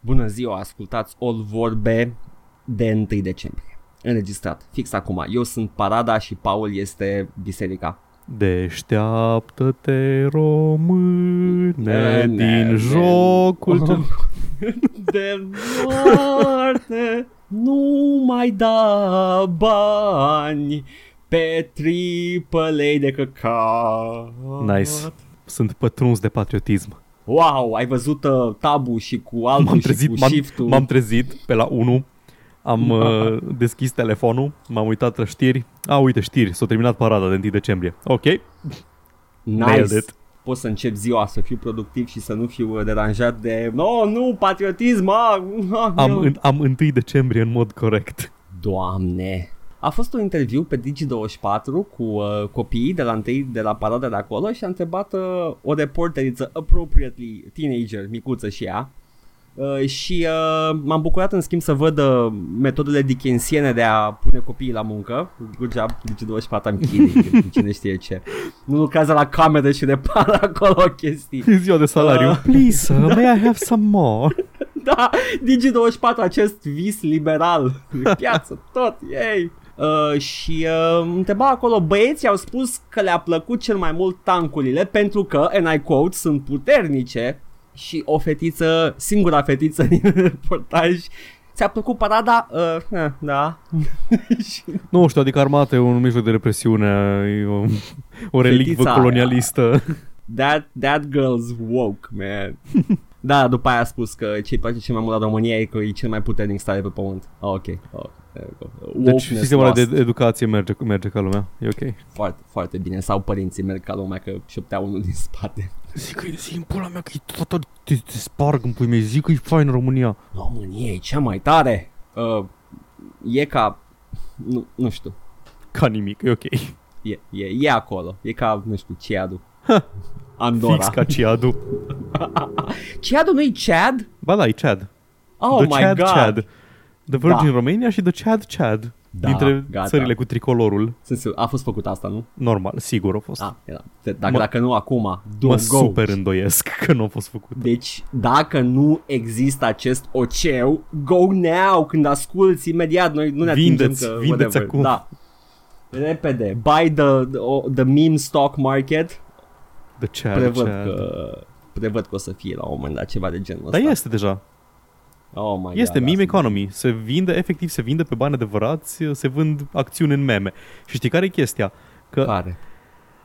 Bună ziua, ascultați All Vorbe de 1 decembrie. Înregistrat, fix acum. Eu sunt Parada și Paul este Biserica. Deșteaptă-te, române, Ne, ne, din ne. jocul cel... De moarte nu mai da bani pe tripălei de căcat. Nice. Sunt pătruns de patriotism. Wow, ai văzut uh, tabu și cu altul M-am și trezit, cu m-am, shift-ul. m-am trezit pe la 1, am uh, deschis telefonul, m-am uitat la știri. A, uite, știri, s-a terminat parada de 1 decembrie. Ok, nailed Nice. it. Pot să încep ziua să fiu productiv și să nu fiu uh, deranjat de No, nu, patriotism, ah, ah, Am, nu." în, am 1 decembrie în mod corect. Doamne! A fost un interviu pe Digi24 cu uh, copiii de la întâi de la parada de acolo și a întrebat uh, o reporteriță appropriately teenager, micuță și ea. Uh, și uh, m-am bucurat în schimb să văd uh, metodele dickensiene de a pune copiii la muncă. Good job, Digi24 am kidding, cine știe ce. Nu lucrează la cameră și repară acolo chestii. Ziua de salariu. Ah. Please, sir, may I have some more? Da, Digi24, acest vis liberal de piață, tot, ei. Uh, și uh, întreba acolo, băieții au spus că le-a plăcut cel mai mult tancurile pentru că, and I quote, sunt puternice și o fetiță, singura fetiță din reportaj, ți-a plăcut parada? Uh, eh, da. Și- Nu știu, adică armata e un mijloc de represiune, e o, o relicvă Fetița colonialistă. that, that girl's woke, man. da, după aia a spus că ce-i place cel mai mult la România e că e cel mai puternic stare pe pământ. Oh, ok. Oh, there we go. Deci Wokeness sistemul ăla lost. de educație merge, merge ca lumea. E ok. Foarte, foarte bine. Sau părinții merg ca lumea că șoptea unul din spate. Zic că zi în pula mea că e tot, te, te sparg în pui mei, zic că e fain România. România e cea mai tare. Uh, e ca... Nu, nu știu. Ca nimic, e ok. E, e, e acolo. E ca, nu știu, Ciadu. Andorra. Fix ca Ciadu. Ciadu nu-i Chad? Ba da, e Chad. Oh the my Chad god. Chad. The Virgin Da. Romania și The Chad Chad. Da, dintre gata. țările cu tricolorul. Sunt sigur, a fost făcut asta, nu? Normal, sigur a fost. Ah, era. Dacă, Mă- dacă nu acum, mă don't go. super îndoiesc că nu a fost făcut. Deci, dacă nu există acest oceu, go now, când asculti imediat, noi nu ne atingem Vindeți, că vindeți whatever. acum. Da. Repede, buy the, the, the meme stock market, The Chad prevăd Chad. că prevăd că o să fie la un moment dat ceva de genul Dar ăsta. este deja. Oh my Este God, meme asta- economy. Se vinde, efectiv, se vinde pe bani adevărați, se vând acțiuni în meme. Și știi care e chestia? Că Care?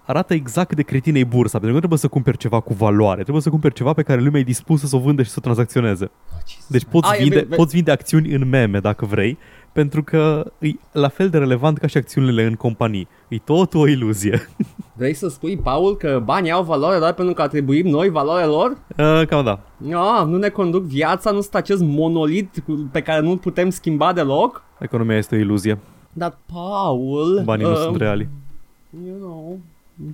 arată exact cât de cretină e bursa, pentru că nu trebuie să cumperi ceva cu valoare, trebuie să cumperi ceva pe care lumea e dispusă să o vândă și să o tranzacționeze. Oh, Jesus. Deci poți, Ah, e vinde, bine, bine. poți vinde acțiuni în meme dacă vrei, pentru că e la fel de relevant ca și acțiunile în companii. E tot o iluzie. Vrei să spui, Paul, că banii au valoare doar pentru că atribuim noi valoarea lor? Uh, cam da. Ah, nu ne conduc viața, nu sunt acest monolit cu- pe care nu putem schimba deloc? Economia este o iluzie. Dar, Paul... Banii nu uh, sunt reali. You know,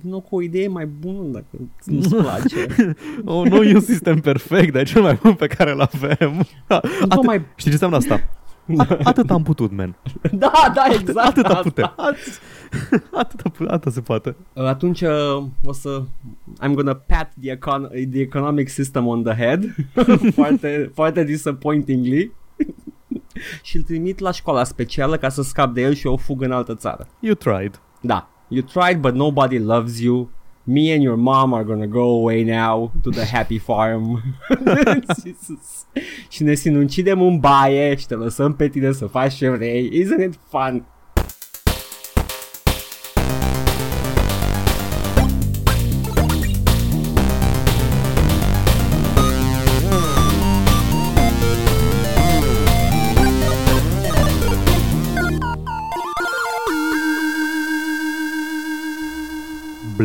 nu cu o idee mai bună dacă nu-ți place. Oh, nu e un sistem perfect, dar e cel mai bun pe care îl avem. nu Atât, mai... Știi ce înseamnă asta? A- atât am putut, man. Da, da, exact. Atâta asta. putem. Atâta, atâta se poate. Atunci uh, o să... I'm gonna pat the, econ- the economic system on the head. foarte, foarte disappointingly. și îl trimit la școala specială ca să scap de el și o fugă în altă țară. You tried. Da. You tried but nobody loves you. Me and your mom are gonna go away now to the happy farm. Jesus. și ne sinucidem în baie și te lăsăm pe tine să faci ce vrei. Isn't it fun?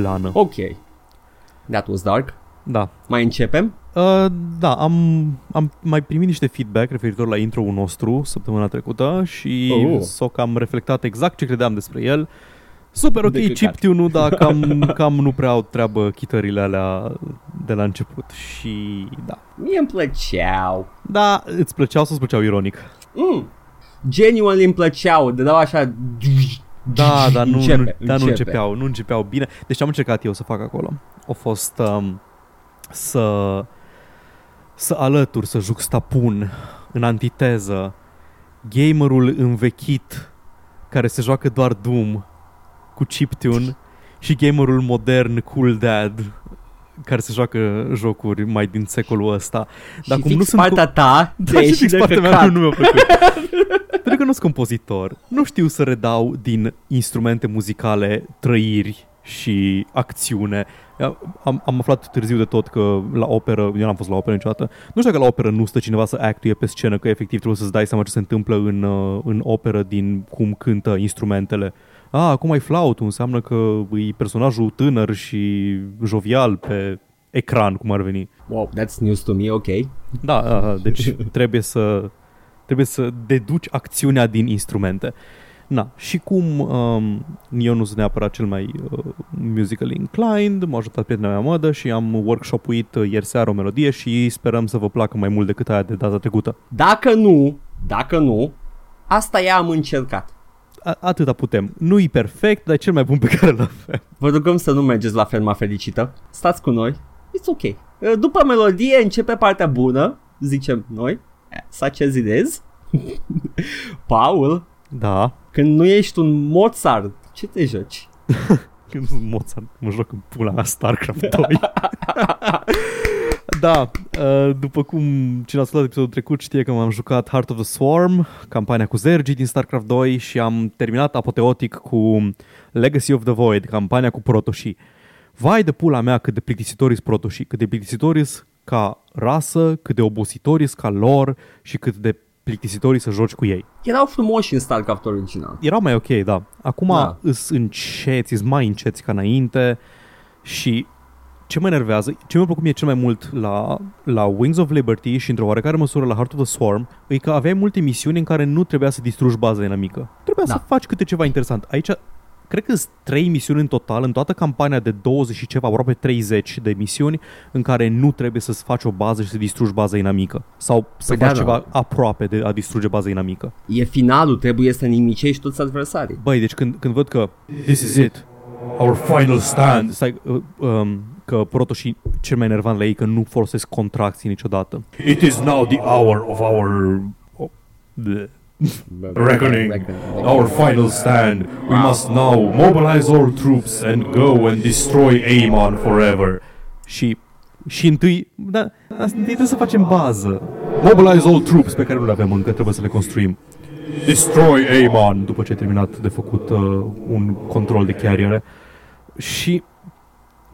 Blană. Ok. That was dark. Da. Mai începem? Uh, da, am, am mai primit niște feedback referitor la intro-ul nostru săptămâna trecută și Oh. oh. s-o cam reflectat exact ce credeam despre el. Super ok De căcat. chiptune-ul, dar cam, cam nu prea au treabă chitările alea de la început și da. Mie îmi plăceau. Da, îți plăceau sau îți plăceau ironic? Mm. Genuinely îmi plăceau. De dau așa... Da, dar nu, Începe, nu, dar nu începe. începeau, nu începeau bine. Deci ce am încercat eu să fac acolo? A fost um, să să alătur, să juxtapun în antiteză gamerul învechit care se joacă doar Doom cu chiptune și gamerul modern cool dad care se joacă jocuri mai din secolul ăsta. Dar și cum nu sunt partea ta da, și fix partea mea nu mi-a plăcut. Pentru că nu sunt compozitor. Nu știu să redau din instrumente muzicale trăiri și acțiune. Am, am aflat târziu de tot că la operă, eu n-am fost la operă niciodată, nu știu că la operă nu stă cineva să actuie pe scenă, că efectiv trebuie să-ți dai seama ce se întâmplă în, uh, în operă din cum cântă instrumentele. A, acum ai flautul, înseamnă că e personajul tânăr și jovial pe ecran, cum ar veni. Wow, that's news to me, ok. Da, da, da deci trebuie să trebuie să deduci acțiunea din instrumente. Na, și cum um, eu nu sunt neapărat cel mai uh, musical inclined, m-a ajutat prietena mea mădă și am workshopuit uh, ieri seară o melodie și sperăm să vă placă mai mult decât aia de data trecută. Dacă nu, dacă nu, asta i am încercat. A- atâta putem. Nu e perfect, dar e cel mai bun pe care l avem. Vă rugăm să nu mergeți la ferma fericită. Stați cu noi. It's ok. Uh, după melodie începe partea bună, zicem noi. Such as it is. Paul, da. Când nu ești un Mozart, ce te joci? Când sunt Mozart, mă joc în pula mea StarCraft 2. da, uh, după cum cine a ascultat episodul trecut știe că m-am jucat Heart of the Swarm, campania cu Zergi din StarCraft 2 și am terminat apoteotic cu Legacy of the Void, campania cu Protoshi. Vai de pula mea cât de plictisitoris Protoshi, cât de plictisitoris ca rasă, cât de obositoris ca lor și cât de plictisitorii să joci cu ei. Erau frumoși în StarCraft original. Erau mai ok, da. Acum da. îs înceți, îs mai înceți ca înainte și ce mă enervează, ce mi-a plăcut mie cel mai mult la, la Wings of Liberty și într-o oarecare măsură la Heart of the Swarm, e că aveai multe misiuni în care nu trebuia să distrugi baza inamică. Trebuia da. să faci câte ceva interesant. Aici cred că sunt trei misiuni în total, în toată campania de 20 și ceva, aproape 30 de misiuni, în care nu trebuie să-ți faci o bază și să distrugi baza inamică. Sau să păi faci da, ceva da. aproape de a distruge baza inamică. E finalul, trebuie să nimicești toți adversarii. Băi, deci când, când văd că this is it, our final stand, stai, uh, um, că protoșii cel mai enervant la ei că nu folosesc contracții niciodată. It is now the hour of our... Oh, reckoning, our final stand. We must now mobilize all troops and go and destroy Amon forever. Și și întâi, da, întâi trebuie să facem bază. Mobilize all troops pe care nu le avem încă, trebuie să le construim. Destroy Amon după ce ai terminat de făcut uh, un control de carriere. Și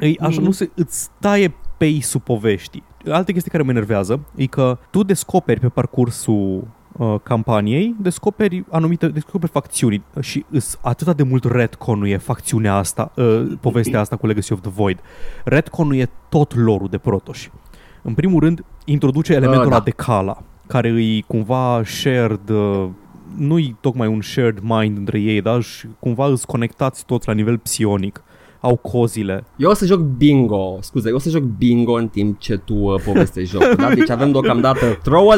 ei, așa mm. nu se, îți taie pace-ul poveștii. Altă chestie care mă enervează e că tu descoperi pe parcursul uh, campaniei, descoperi anumite, descoperi facțiuni și îs atât de mult retcon-ul facțiunea asta, uh, povestea asta cu Legacy of the Void. Retcon-ul e tot lorul de protoși. În primul rând, introduce elementul uh, da. de Kala, care îi cumva shared, uh, nu-i tocmai un shared mind între ei, dar cumva îți conectați toți la nivel psionic au cozile. Eu o să joc bingo, scuze, eu o să joc bingo în timp ce tu uh, povestești jocul, da? Deci avem deocamdată throw, a,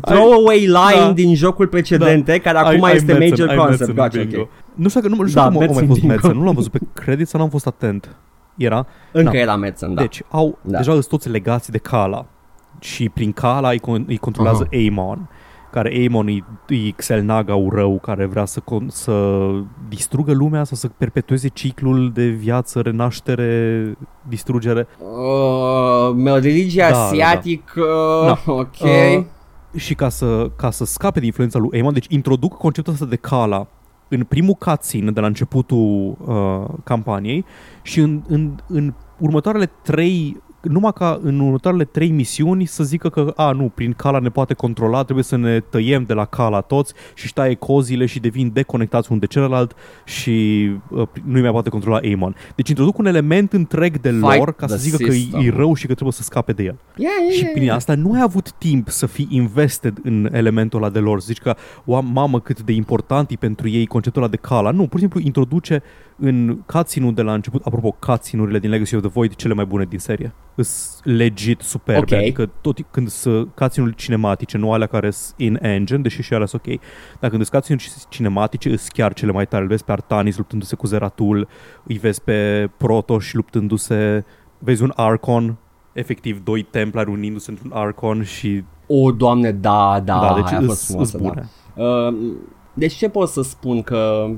throw away line da. din jocul precedente, da. care acum I, este I major Metzen, concept. Gotcha, okay. Nu știu, că nu, nu știu da, cum a mai fost Metzen, nu l-am văzut pe credit sau n-am fost atent. Era? Încă da. era Metzen, da. Deci au, da. deja sunt toți legați de Kala și prin Kala îi, îi controlează uh-huh. Amon care Amon e, e Xelnaga rău care vrea să, să distrugă lumea sau să perpetueze ciclul de viață, renaștere, distrugere? Uh, religia da, asiatic, da, da. Uh, ok. Uh, și ca să, ca să scape de influența lui Amon, deci introduc conceptul ăsta de Kala în primul cutscene de la începutul uh, campaniei și în, în, în următoarele trei numai ca în următoarele trei misiuni să zică că, a, nu, prin cala ne poate controla, trebuie să ne tăiem de la cala toți și își taie cozile și devin deconectați unul de celălalt și uh, nu mai poate controla Amon. Deci introduc un element întreg de lor ca să zică system. că e, e rău și că trebuie să scape de el. Yeah, yeah, și prin asta nu ai avut timp să fii invested în elementul ăla de lor. Să zici că, o, mamă, cât de important e pentru ei conceptul ăla de cala. Nu, pur și simplu introduce în cutscene de la început, apropo, cutscene de Legacy of the Void, cele mai bune din serie. Îs legit superbe, okay. adică tot când să cutscene cinematice, nu alea care sunt in engine, deși și alea sunt ok, dar când sunt cutscene cinematice, îs chiar cele mai tare. Îl vezi pe Artanis luptându-se cu Zeratul, îi vezi pe Protoss luptându-se, vezi un Archon efectiv doi templari unindu-se într-un Archon și O, doamne, da, da, da, deci aia a fost îs, frumoasă, îs da. bune. Uh, deci ce pot să spun că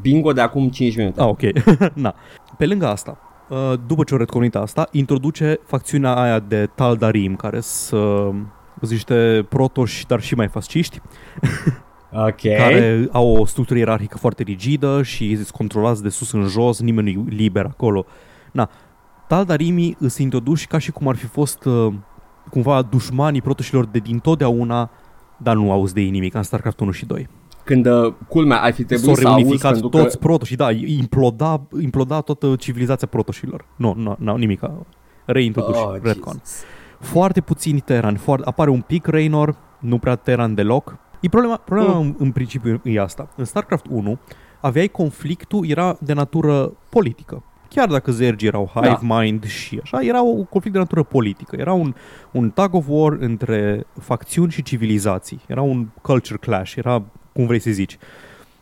bingo de acum 5 minute. Ah, ok. Na. Pe lângă asta, uh, după ce o retconit asta, introduce facțiunea aia de Taldarim, care sunt sunt niște protoși, dar și mai fasciști, Ok. care au o structură ierarhică foarte rigidă și sunt controlați de sus în jos, nimeni nu e liber acolo. Na, Taldarimii îs introduși ca și cum ar fi fost uh, cumva dușmanii protoșilor de din totdeauna, dar nu auzi de ei nimic, în StarCraft 1 și 2. Când uh, culmea ar fi S-au trebuit să auzi reunificat pentru toți că... protoșii, da, imploda, imploda toată civilizația protoșilor. Nu, nu, nu, nimic. Reintroduși, Oh, oh, retcon. Jesus. Foarte puțini Terran, foarte, apare un pic Raynor, nu prea Terran deloc. E problema, problema Mm. în, în principiu e asta. În StarCraft 1 aveai conflictul, era de natură politică. Chiar dacă zergii erau hive mind și așa, era un conflict de natură politică. Era un, un tug of war între facțiuni și civilizații. Era un culture clash, era cum vrei să zici.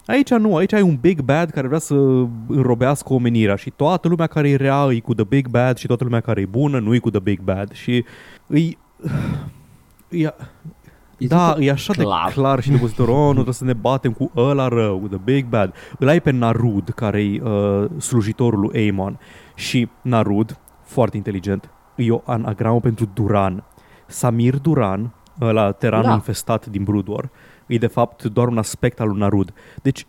Aici nu, aici ai un big bad care vrea să înrobească omenirea și toată lumea care e rea e cu the big bad și toată lumea care e bună nu e cu the big bad și îi... E, E da, totul e așa clar. de clar și nevozitor, oh, nu trebuie să ne batem cu ăla rău, cu the big bad. Îl ai pe Narud, care e uh, slujitorul lui Aemon și Narud, foarte inteligent, e o anagramă pentru Duran. Samir Duran, la teranul Da. infestat din Brood War, e de fapt doar un aspect al lui Narud. Deci,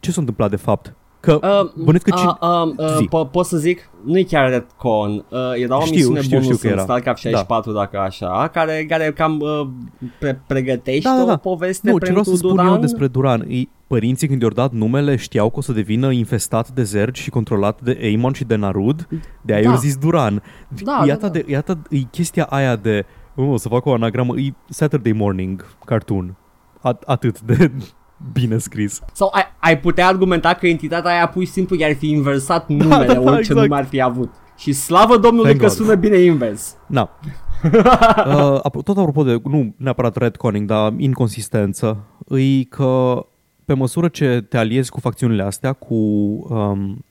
ce s-a întâmplat de fapt? Că Uh, bănuiesc că cine... uh, uh, uh, Zi. po- pot să zic, nu e chiar retcon, uh, era o Știu, misiune știu, bonus știu că în era. StarCraft 64, dacă așa, care, care cam uh, pre- pregătește Da, da, da. o poveste Nu, ce vreau pentru să spun Duran. eu despre Duran, e, părinții când i-au dat numele știau că o să devină infestat de zergi și controlat de Aemon și de Narud, de aia Da. i-au zis Duran. Da, iată, da, da. De, iată, e chestia aia de, oh, o să fac o anagramă, e Saturday Morning cartoon. At, atât de bine scris. Sau ai, ai putea argumenta că entitatea aia pur și simplu i-ar fi inversat numele, da, da, orice exact. nume ar fi avut. Și slavă Domnului Thank că God. sună bine invers. Na. uh, apro- tot apropo de, nu neapărat redconning, dar inconsistență, e că pe măsură ce te aliezi cu facțiunile astea, cu um,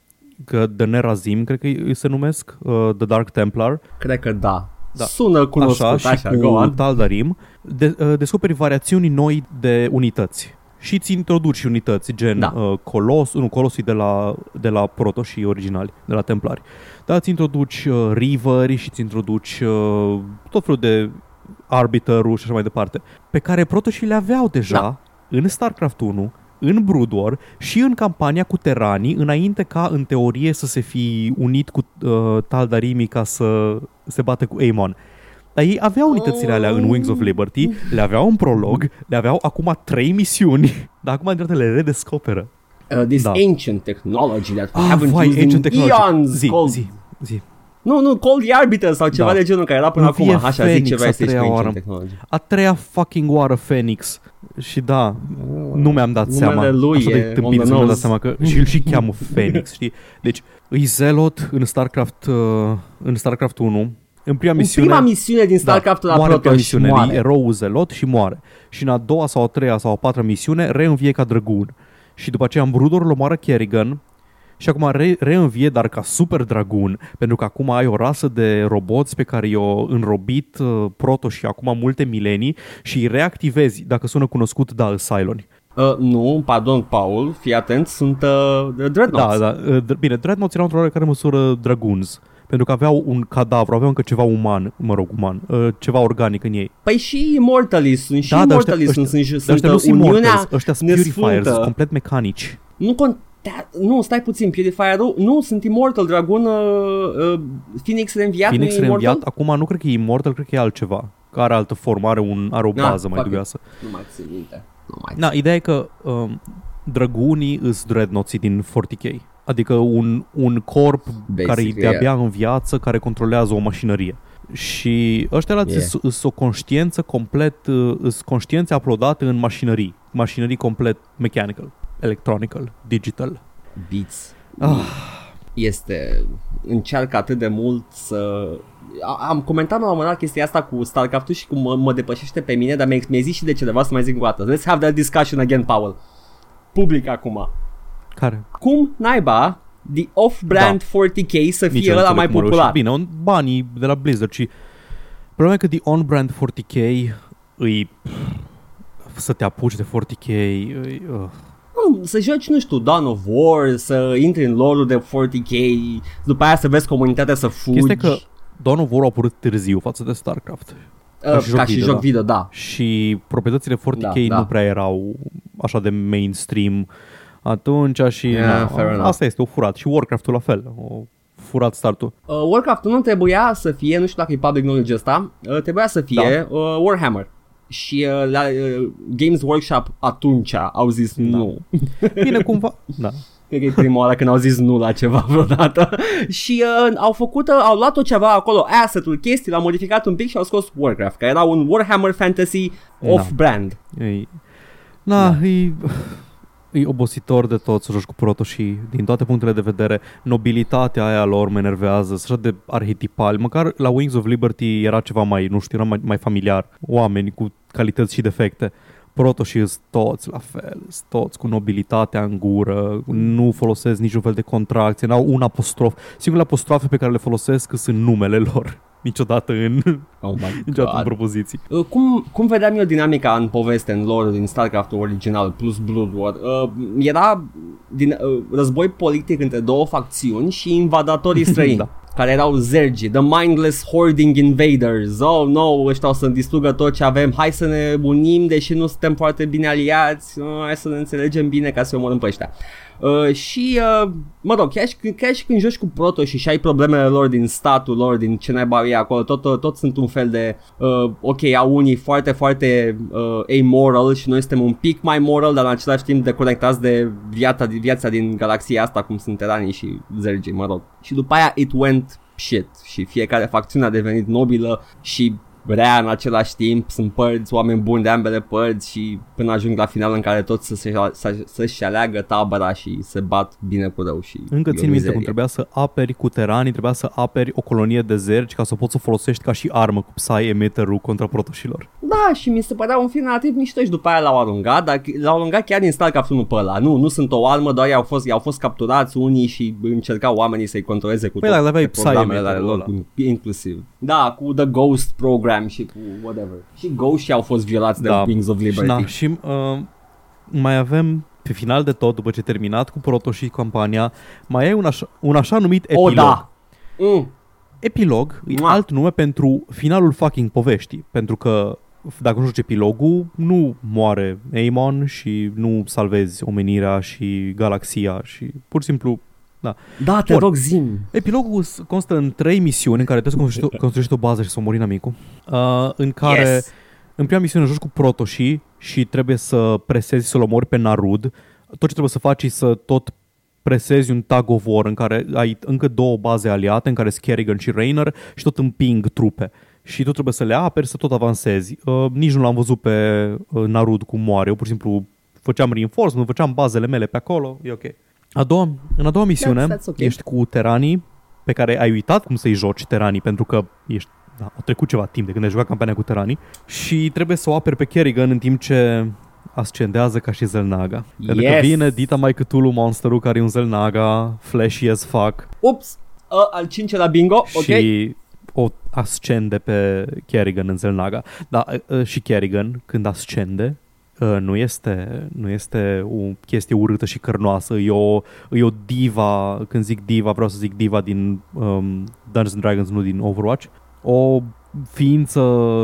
că The Nerazim, cred că îi se numesc, uh, The Dark Templar, Cred că da. Da. Sună cunoscut, așa, așa, și go cu on. Taldarim, de, uh, descoperi variațiuni noi de unități. Și îți introduci unități, gen Da. uh, Colos, nu, Colosii de la, de la protoșii originali, de la Templari. Dar îți introduci uh, Riveri și îți introduci uh, tot felul de Arbiterul și așa mai departe, pe care protoșii le aveau deja Da. în StarCraft 1, în Brood War și în campania cu Teranii, înainte ca, în teorie, să se fi unit cu uh, Taldarimii ca să se bată cu Aemon. Dar ei aveau unitățile alea în Wings of Liberty, le aveau un prolog, le aveau acum trei misiuni, dar acum în le redescoperă. Uh, this Da. ancient technology that we Ah, haven't vai, used Ancient in Technology. eons. Zi, called... zi, zi. Nu, nu, Call the Arbiter sau ceva Da. de genul care era până Învie acum. Așa, zic Phoenix ceva a este și treia cu Ancient oară. Technology. A treia fucking oară Phoenix. Și da, nu mi-am dat Numele seama. lui Așa e de on tâmpit the să mi-am dat nose. seama că și îl și cheamă Phoenix, știi? Deci, îi Zelot în StarCraft, uh, în StarCraft 1. În prima În misiune, prima misiune din StarCraft da, la moare în prima Protoss misiune, moare. e eroul Zelot și moare. Și în a doua sau a treia sau a patra misiune reînvie ca drăgun. Și după aceea în Brudor îl omoară Kerrigan și acum re- reînvie, dar ca super dragun, pentru că acum ai o rasă de roboți pe care i-au înrobit uh, Protoș și acum multe milenii și îi reactivezi, dacă sună cunoscut, da, Cyloni. Uh, nu, pardon, Paul, fii atent, sunt uh, Dreadnoughts. Da, da, uh, dr- bine, Dreadnoughts erau într-o oarecare măsură dragoons, pentru că aveau un cadavru, aveau încă ceva uman, mă rog, uman, uh, ceva organic în ei. Păi și Immortalis sunt, și Da, dar ăștia- Immortalis sunt, sunt, Dar sunt ăștia nu uh, sunt Uniunea immortals, ăștia sunt purifiers, nesfântă. sunt complet mecanici. Nu contea, nu, stai puțin, Purifierul, nu, sunt Immortal, Dragon, uh, uh, Phoenix reînviat, Phoenix nu e Immortal? reînviat, acum nu cred că e immortal, cred că e altceva. Că are altă formă, are, un, are o Da, bază mai fuck it. dubioasă. Nu mai țin minte. Nu mai Na, ideea e că um, drăgunii îs dreadnoughts din 40k. Adică un, un corp Basically, care e yeah. de-abia în viață, care controlează o mașinărie. Și ăștia la Yeah. yeah. o conștiență complet, uh, îs conștiențe aplodate în mașinării. Mașinării complet mechanical, electronical, digital. Beats. Ah. Este, încearcă atât de mult să... A- Am comentat la un moment dat chestia asta cu StarCraft-ul și cum mă, mă depășește pe mine, dar mi-ai, mi-ai zis și de cineva să mai zic încă o dată. Let's have that discussion again, Paul. Public acum. Care? Cum naiba the off-brand 40k să fie Nici eu ăla nu mai înțeleg cum au popular. reușit. Bine, un, banii de la Blizzard și problema e că the on-brand 40k îi să te apuci de 40k îi, uh. Nu, să joci, nu știu, Dawn of War, să intri în lore de 40k, după aia să vezi comunitatea să fugi. Chestia că Dawn of War a apărut târziu față de StarCraft Uh, ca și joc ca și video, joc da. video, da. și proprietățile 40k Da, da. nu prea erau așa de mainstream atunci și Yeah, na, fair enough. asta este, o furat și Warcraft-ul la fel, o furat startul. Uh, Warcraft nu trebuia să fie, nu știu dacă e public knowledge ăsta, uh, trebuia să fie Da. uh, Warhammer. Și uh, la uh, Games Workshop atunci au zis Da. nu. Bine, cumva, da. Cred că e prima oară când au zis nu la ceva vreodată. și uh, au făcut, uh, au luat tot ceva acolo, asset-uri, chestii, l-au modificat un pic și au scos Warcraft, care era un Warhammer Fantasy Da. off-brand. E, na, da. e, e obositor de tot să joci cu proto și din toate punctele de vedere, nobilitatea aia lor mă enervează, sunt așa de arhetipal. Măcar la Wings of Liberty era ceva mai, nu știu, era mai, mai familiar. Oameni cu calități și defecte. Proto și sunt toți la fel, sunt toți cu nobilitatea în gură, nu folosesc niciun fel de contracție, n-au un apostrof. Singurele apostrofe pe care le folosesc sunt numele lor, niciodată în, Oh my niciodată în God. propoziții. Uh, Cum, cum vedeam eu dinamica în poveste, în lore din StarCraft original plus Blood War? Uh, era din, uh, război politic între două facțiuni și invadatorii străini. Da. Care erau zergi, the mindless hoarding invaders. Oh no, ăștia o să distrugă tot ce avem. Hai să ne unim, deși nu suntem foarte bine aliați. Uh, hai să ne înțelegem bine ca să omorâm pe ăștia. Uh, și, uh, mă rog, chiar și, când- chiar și când joci cu proto și, și ai problemele lor din statul lor, din ce naiba e acolo, tot, tot, tot sunt un fel de, uh, ok, au unii foarte, foarte uh, amoral și noi suntem un pic mai moral, dar în același timp deconectați de viața, de viața din galaxia asta, cum sunt teranii și zergii, mă rog. Și după aia it went shit și fiecare facțiune a devenit nobilă și rea în același timp, sunt părți, oameni buni de ambele părți și până ajung la final în care toți să se, să, să-și aleagă tabăra și se bat bine cu rău și Încă e o țin minte mizerie. cum trebuia să aperi cu teranii, trebuia să aperi o colonie de zergi ca să o poți să o folosești ca și armă cu Psy Emitterul contra protoșilor. Da, și mi se părea un film relativ mișto și după aia l-au aruncat, dar l-au aruncat chiar din StarCraft 1 pe ăla. Nu, nu sunt o armă, doar i-au fost, i-au fost capturați unii și încercau oamenii să-i controleze cu Păi tot da, aveai pe programele Psy ale lor, ăla. cu, inclusiv. Da, cu The Ghost Program și cu whatever. Și Ghost au fost violați de Wings of Și, Liberty. na, și uh, mai avem pe final de tot, după ce terminat cu proto și campania, mai ai un așa, un așa numit o, epilog. da. Mm. Epilog e Mua. alt nume pentru finalul fucking poveștii, pentru că dacă nu joci epilogul, nu moare Aemon și nu salvezi omenirea și galaxia și pur și simplu Da, te Bun. rog, zim. Epilogul s- constă în trei misiuni în care trebuie să construiești o, construiești o bază și să omori inamicul. Uh, în care, Yes. în prima misiune, joci cu protoșii și trebuie să presezi să-l omori pe Narud. Tot ce trebuie să faci e să tot presezi un tag of war în care ai încă două baze aliate, în care sunt Kerrigan și Rainer și tot împing trupe. Și tu trebuie să le aperi, să tot avansezi. Uh, nici nu l-am văzut pe uh, Narud cum moare. Eu pur și simplu făceam reinforcement, făceam bazele mele pe acolo, e ok. A doua, în a doua misiune That's- that's ok. ești cu teranii pe care ai uitat cum să-i joci teranii pentru că ești, da, a trecut ceva timp de când ai jucat campania cu teranii și trebuie să o aperi pe Kerrigan în timp ce ascendează ca și Zelnaga. Pentru că Yes! vine Dita mai Cthulhu monsterul care e un Zelnaga, flashy as fuck Ups, uh, al cincelea bingo, ok? și o ascende pe Kerrigan în Zelnaga. Da, uh, și Kerrigan când ascende uh, nu este, nu este o chestie urâtă și cărnoasă, e o, e o diva, când zic diva, vreau să zic diva din um, Dungeons and Dragons, nu din Overwatch, o ființă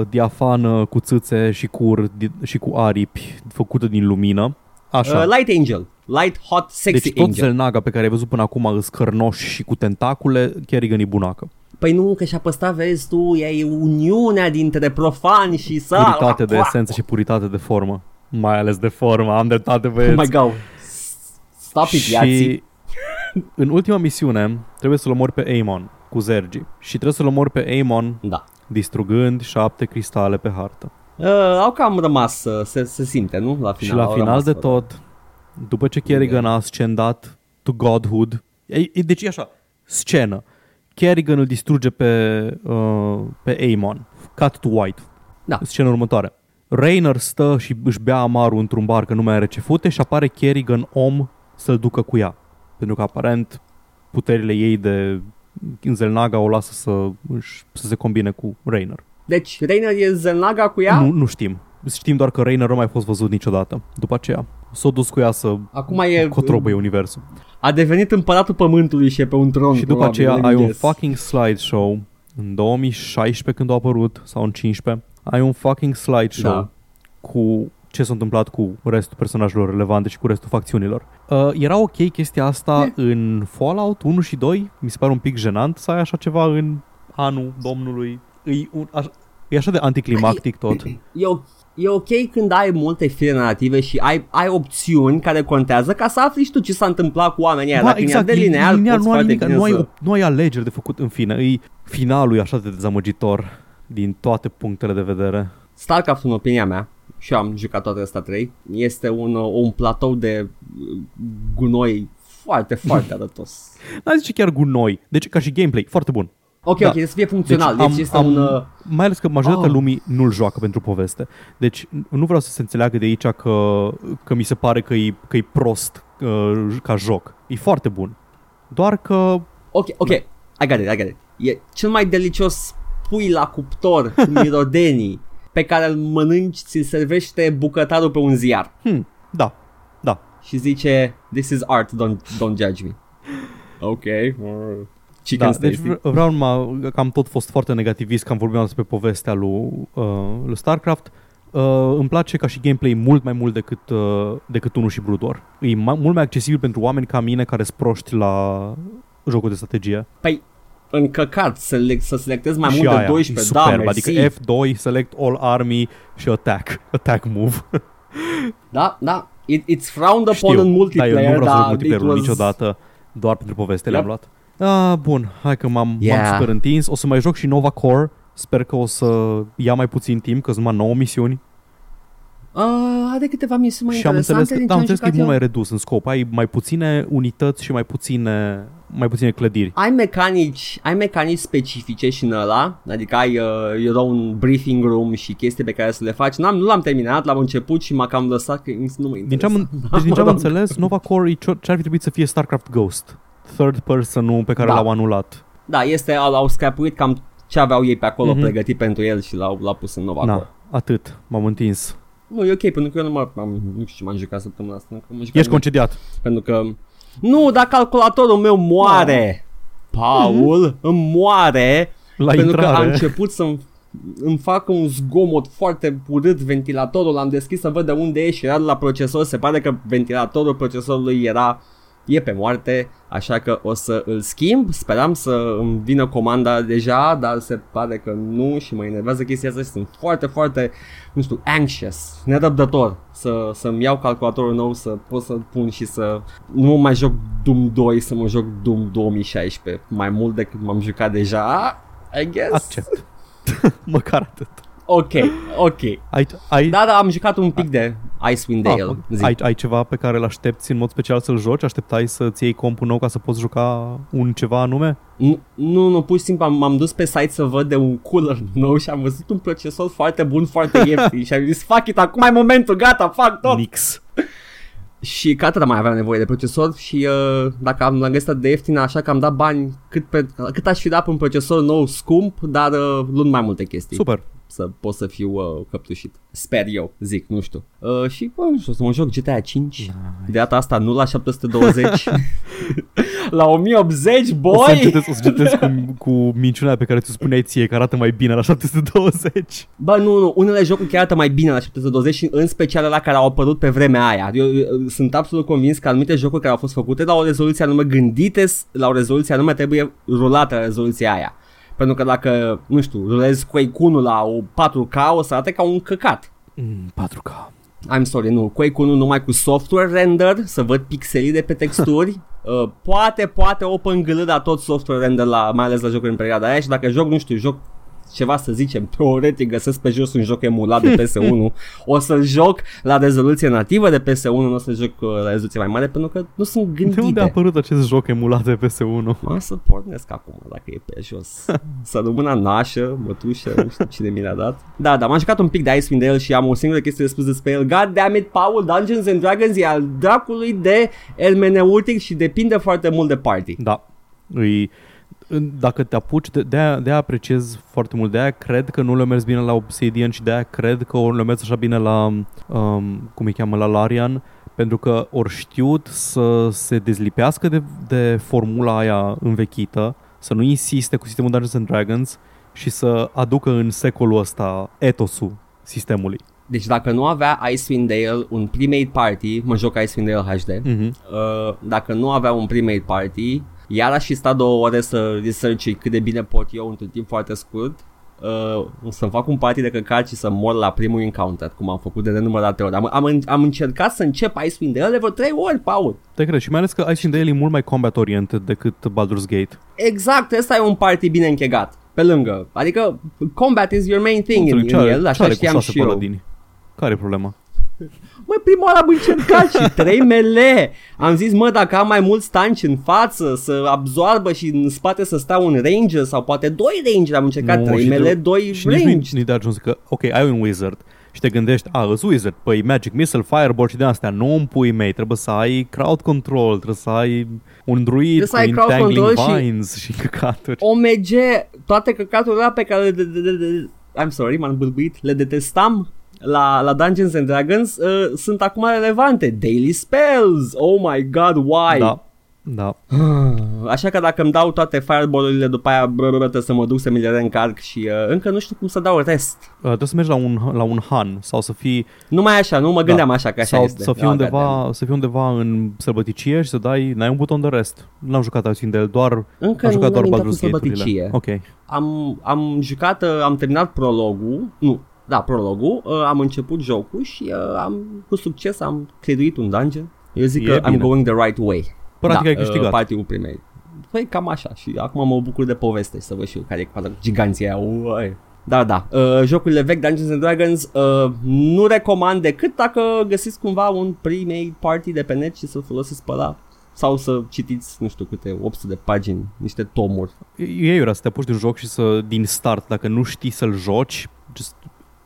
diafană cu țâțe și cu, ur- și cu aripi făcută din lumină. Așa. Uh, Light Angel. Light, hot, sexy deci tot angel. Zelnaga pe care ai văzut până acum îs cărnoși și cu tentacule, Kerrigan e bunacă. Păi nu, că și-a păstrat, vezi tu, e uniunea dintre profani și sa. Puritate de esență și puritate de formă. Mai ales de formă, am dreptate Oh băieți. my god. Stop it, iații. și în ultima misiune trebuie să-l omori pe Aemon cu Zergi și trebuie să-l omori pe Aemon Da. distrugând șapte cristale pe hartă. Uh, au cam rămas, uh, se, se simte, nu? La final. și la au final rămas de fără. tot, după ce Kerrigan a ascendat to godhood, e, e, deci e așa, scenă. Kerrigan îl distruge pe, uh, pe Aemon, cut to white. Da. Scena următoare. Rainer stă și își bea amarul într-un bar că nu mai are ce fute și apare Kerrigan om să-l ducă cu ea. Pentru că aparent puterile ei de Zelnaga o lasă să, să se combine cu Rainer. Deci, Rainer e Zelnaga cu ea? Nu, nu știm. Știm doar că Rainer nu mai fost văzut niciodată după aceea. S-a dus cu ea să Acum e, cotrobăie universul. A devenit împăratul pământului și e pe un tron. Și după probabil, aceea I ai un guess. fucking slideshow în 2016 când a apărut sau în 15 ai un fucking slideshow Da. cu ce s-a întâmplat cu restul personajelor relevante și cu restul facțiunilor. Uh, era ok chestia asta Eh. în Fallout 1 și 2? Mi se pare un pic jenant să ai așa ceva în anul domnului. E, un, aș, e așa de anticlimactic tot. E, o, e ok când ai multe fire narrative și ai, ai opțiuni care contează ca să afli și tu ce s-a întâmplat cu oamenii aia. Da, Dacă exact, e de linear, linear poți nu, ai foarte nimic, bine nu, ai, să- op- nu ai alegeri de făcut în fine. E, finalul e așa de dezamăgitor din toate punctele de vedere. StarCraft, în opinia mea, și eu am jucat toate astea trei, este un, uh, un platou de uh, gunoi foarte, foarte arătos. N-ai zice chiar gunoi. Deci ca și gameplay, foarte bun. Ok, Da. ok, să fie funcțional. Deci, am- este am- un... Uh, Mai ales că majoritatea Ah. lumii nu-l joacă pentru poveste. Deci nu vreau să se înțeleagă de aici că, că mi se pare că e, că e prost uh, ca joc. E foarte bun. Doar că ok, ok, I got it, I got it. E cel mai delicios pui la cuptor cu mirodenii pe care îl mănânci, ți-l servește bucătarul pe un ziar. hmm, da, da. și zice This is art, don't, don't judge me. Ok. uh, Chicken da da, deci vre- vreau numai că am tot fost foarte negativist că am vorbit despre povestea lui, uh, lui StarCraft. Uh, îmi place ca și gameplay mult mai mult decât, uh, decât 1 și Brood War. E mai, mult mai accesibil pentru oameni ca mine care sunt proști la jocul de strategie. Păi, încăcat să, le- să selectezi mai și mult de aia, 12, e da, superb, mersi. adică F2, select all army și attack, attack move. Da, da. It, it's frowned upon Știu, în da, multiplayer, eu nu vreau să joc dar multiplayer it was... niciodată, doar pentru poveste Yep. le-am luat. Ah, bun, hai că m-am, Yeah. m-am super întins. O să mai joc și Nova Core. Sper că o să ia mai puțin timp, că sunt numai 9 misiuni. Uh, are câteva misiuni mai și am înțeles, interesante că, din da, ce am am înțeles că e jucat mult eu. mai redus în scop. Ai mai puține unități și mai puține, mai puține clădiri. Ai mecanici, ai mecanici specifice și în ăla, adică ai uh, era un briefing room și chestii pe care să le faci. N-am, nu l-am terminat, l-am început și m-a cam lăsat că nu mă Din ce am, interesează. deci din ce am Mă înțeles, Nova Core e ce ce ar fi trebuit să fie StarCraft Ghost. Third person pe care Da. l-au anulat. Da, este, au, au scrapuit cam ce aveau ei pe acolo Mhm. pregătit pentru el și l-au, l-au pus în Nova Core. Na, atât. M-am întins. Nu, e ok, pentru că eu nu, mă, am, nu știu ce m-am jucat săptămâna asta. încă m-am jucat Ești mult. concediat. Pentru că... Nu, dar calculatorul meu moare. Paul, îmi moare La pentru că a intrare. început să-mi îmi fac un zgomot foarte urât ventilatorul, l-am deschis să văd de unde e și era de la procesor, se pare că ventilatorul procesorului era e pe moarte, așa că o să îl schimb, speram să îmi vină comanda deja, dar se pare că nu și mă enervează chestia asta și sunt foarte, foarte, nu știu, anxious, nerăbdător să, să-mi iau calculatorul nou, să pot să pun și să nu mă mai joc Doom 2, să mă joc Doom 2016, mai mult decât m-am jucat deja, I guess. Accept. Măcar atât. Ok, ok. Ai, ai, Da, da, am jucat un pic de Icewind Dale. Ah, zi. ai, ai ceva pe care îl aștepți în mod special să-l joci? Așteptai să-ți iei compul nou ca să poți juca un ceva anume? Nu, nu, nu, pur și simplu am, m-am dus pe site să văd de un cooler nou și am văzut un procesor foarte bun, foarte ieftin și am zis, fuck it, acum e momentul, gata, fac tot. Nix. Și că atât mai aveam nevoie de procesor și uh, dacă am l-am găsit de ieftin, așa că am dat bani cât, pe, cât aș fi dat pe un procesor nou scump, dar uh, luând mai multe chestii. Super. Să pot să fiu uh, căptușit. Sper eu, zic, nu știu. Uh, și, bă, nu știu, să mă joc GTA 5. De data asta nu la 720. la 1080, O să boy! încetezi, o să încetezi cu, cu minciuna pe care ți spuneai ție că arată mai bine la 720. Bă, nu, nu, unele jocuri chiar arată mai bine la 720 și în special la care au apărut pe vremea aia. Eu, eu sunt absolut convins că anumite jocuri care au fost făcute la o rezoluție anume gândite la o rezoluție anume trebuie rulată la rezoluția aia. Pentru că dacă, nu știu, rulezi Quake 1 la o 4K o să arate ca un căcat. Mm, 4K. I'm sorry, nu, Quake 1 numai cu software render, să văd pixelii de pe texturi. uh, poate, poate open GL, dar tot software render, la, mai ales la jocuri în perioada aia și dacă joc, nu știu, joc ceva să zicem, teoretic găsesc pe jos un joc emulat de PS1, o să joc la rezoluție nativă de PS1, nu o să joc uh, la rezoluție mai mare pentru că nu sunt De unde a gândite. apărut acest joc emulat de PS1? Mă să pornesc acum dacă e pe jos. Să rămână nașă, mătușă, nu știu cine mi l-a dat. Da, da, m-am jucat un pic de Icewind Dale și am o singură chestie de spus despre el. God damn it, Paul, Dungeons and Dragons e al dracului de hermeneutic și depinde foarte mult de party. Da. Îi, dacă te apuci, de, de-aia, de-aia apreciez foarte mult, de-aia cred că nu le-a mers bine la Obsidian și de-aia cred că le-a mers așa bine la, um, cum îi cheamă, la Larian, pentru că ori știut să se dezlipească de, de formula aia învechită, să nu insiste cu sistemul Dungeons and Dragons și să aducă în secolul ăsta etosul sistemului. Deci dacă nu avea Icewind Dale un premade party, mă joc Icewind Dale HD, Mm-hmm. uh, dacă nu avea un premade party, iar aș fi stat două ore să research cât de bine pot eu într-un timp foarte scurt, uh, să-mi fac un party de căcat și să mor la primul encounter, cum am făcut de nenumărate ori. Am, am, am încercat să încep Icewind Dale de vreo 3 ori, Paul. Te cred și mai ales că Icewind Dale e mult mai combat oriented decât Baldur's Gate. Exact, ăsta e un party bine închegat. Pe lângă. Adică combat is your main thing in, ce in are, el, ce așa are cu știam șase și eu. paladini? Care e problema? Măi, prima oară am încercat și trei mele. Am zis, mă, dacă am mai mulți tanci în față, să absorbă și în spate să stea un ranger sau poate doi ranger. Am încercat Nu, trei și mele, de- doi Și nici range. nu nu-i de ajuns că, ok, ai un wizard și te gândești, a, îți wizard, păi magic missile, fireball și de astea, nu îmi pui mei, trebuie să ai crowd control, trebuie să ai un druid Trebuie să cu ai crowd entangling control și- vines și, căcaturi. OMG, toate căcaturile alea pe care le, de, de, de, de, I'm sorry, m-am bâlbuit, le detestam la, la Dungeons and Dragons uh, sunt acum relevante. Daily spells, oh my god, why? Da, da. Așa că dacă îmi dau toate fireball-urile după aia bră, bră, trebuie să mă duc să mi le reîncarc și uh, încă nu știu cum să dau rest. Uh, trebuie să mergi la un, la un han sau să fii Numai așa, nu mă gândeam așa că așa sau este. să fii, Ah, undeva, goddamn. să fii undeva în sălbăticie și să dai, n-ai un buton de rest. N-am jucat Icewind Dale, doar Încă am nu jucat doar am intrat în Baldur's Gate-urile. sălbăticie. Ok. Am, am jucat, uh, am terminat prologul, nu, da, prologul, uh, am început jocul și uh, am, cu succes am clearuit un dungeon. Eu zic E că I'm bine. going the right way. Practic da, ai câștigat. Uh, party-ul primei. Păi cam așa și acum mă bucur de poveste și să văd și eu care e cu giganții aia. Uai. Da, da. Uh, jocurile vechi Dungeons and Dragons uh, nu recomand decât dacă găsiți cumva un pre-made party de pe net și să-l folosiți pe ăla sau să citiți, nu știu câte, 800 de pagini, niște tomuri. E iurea să te apuci din joc și să, din start, dacă nu știi să-l joci, just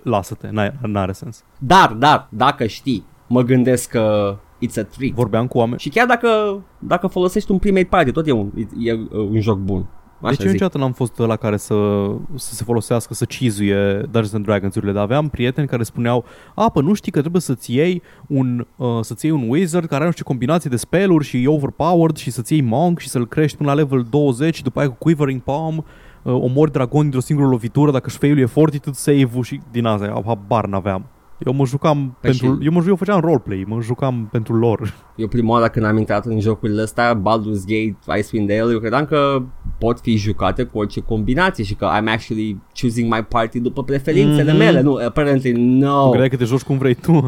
lasă-te, n-are, n-are sens. Dar, dar, dacă știi, mă gândesc că it's a treat. Vorbeam cu oameni. Și chiar dacă, dacă folosești un primate party, tot e un, e, e un joc bun. Așa Deci eu zic. niciodată n-am fost la care să, să se folosească, să cizuie Dungeons and Dragons-urile, dar aveam prieteni care spuneau, a, pă, nu știi că trebuie să-ți iei un, uh, să-ți iei un wizard care are nu știu ce combinații de spell-uri și e overpowered și să-ți iei monk și să-l crești până la level 20 și după aia cu quivering palm uh, omori dragoni dintr-o singură lovitură dacă își fail fortitude save-ul și din asta, habar n-aveam. Eu mă jucam Păi pentru, și- eu, mă, eu făceam roleplay, mă jucam pentru lor. Eu prima oară când am intrat în jocurile astea, Baldur's Gate, Icewind Dale, eu credeam că pot fi jucate cu orice combinație și că I'm actually choosing my party după preferințele Mhm. mele. Nu, apparently no. Tu credeai că te joci cum vrei tu?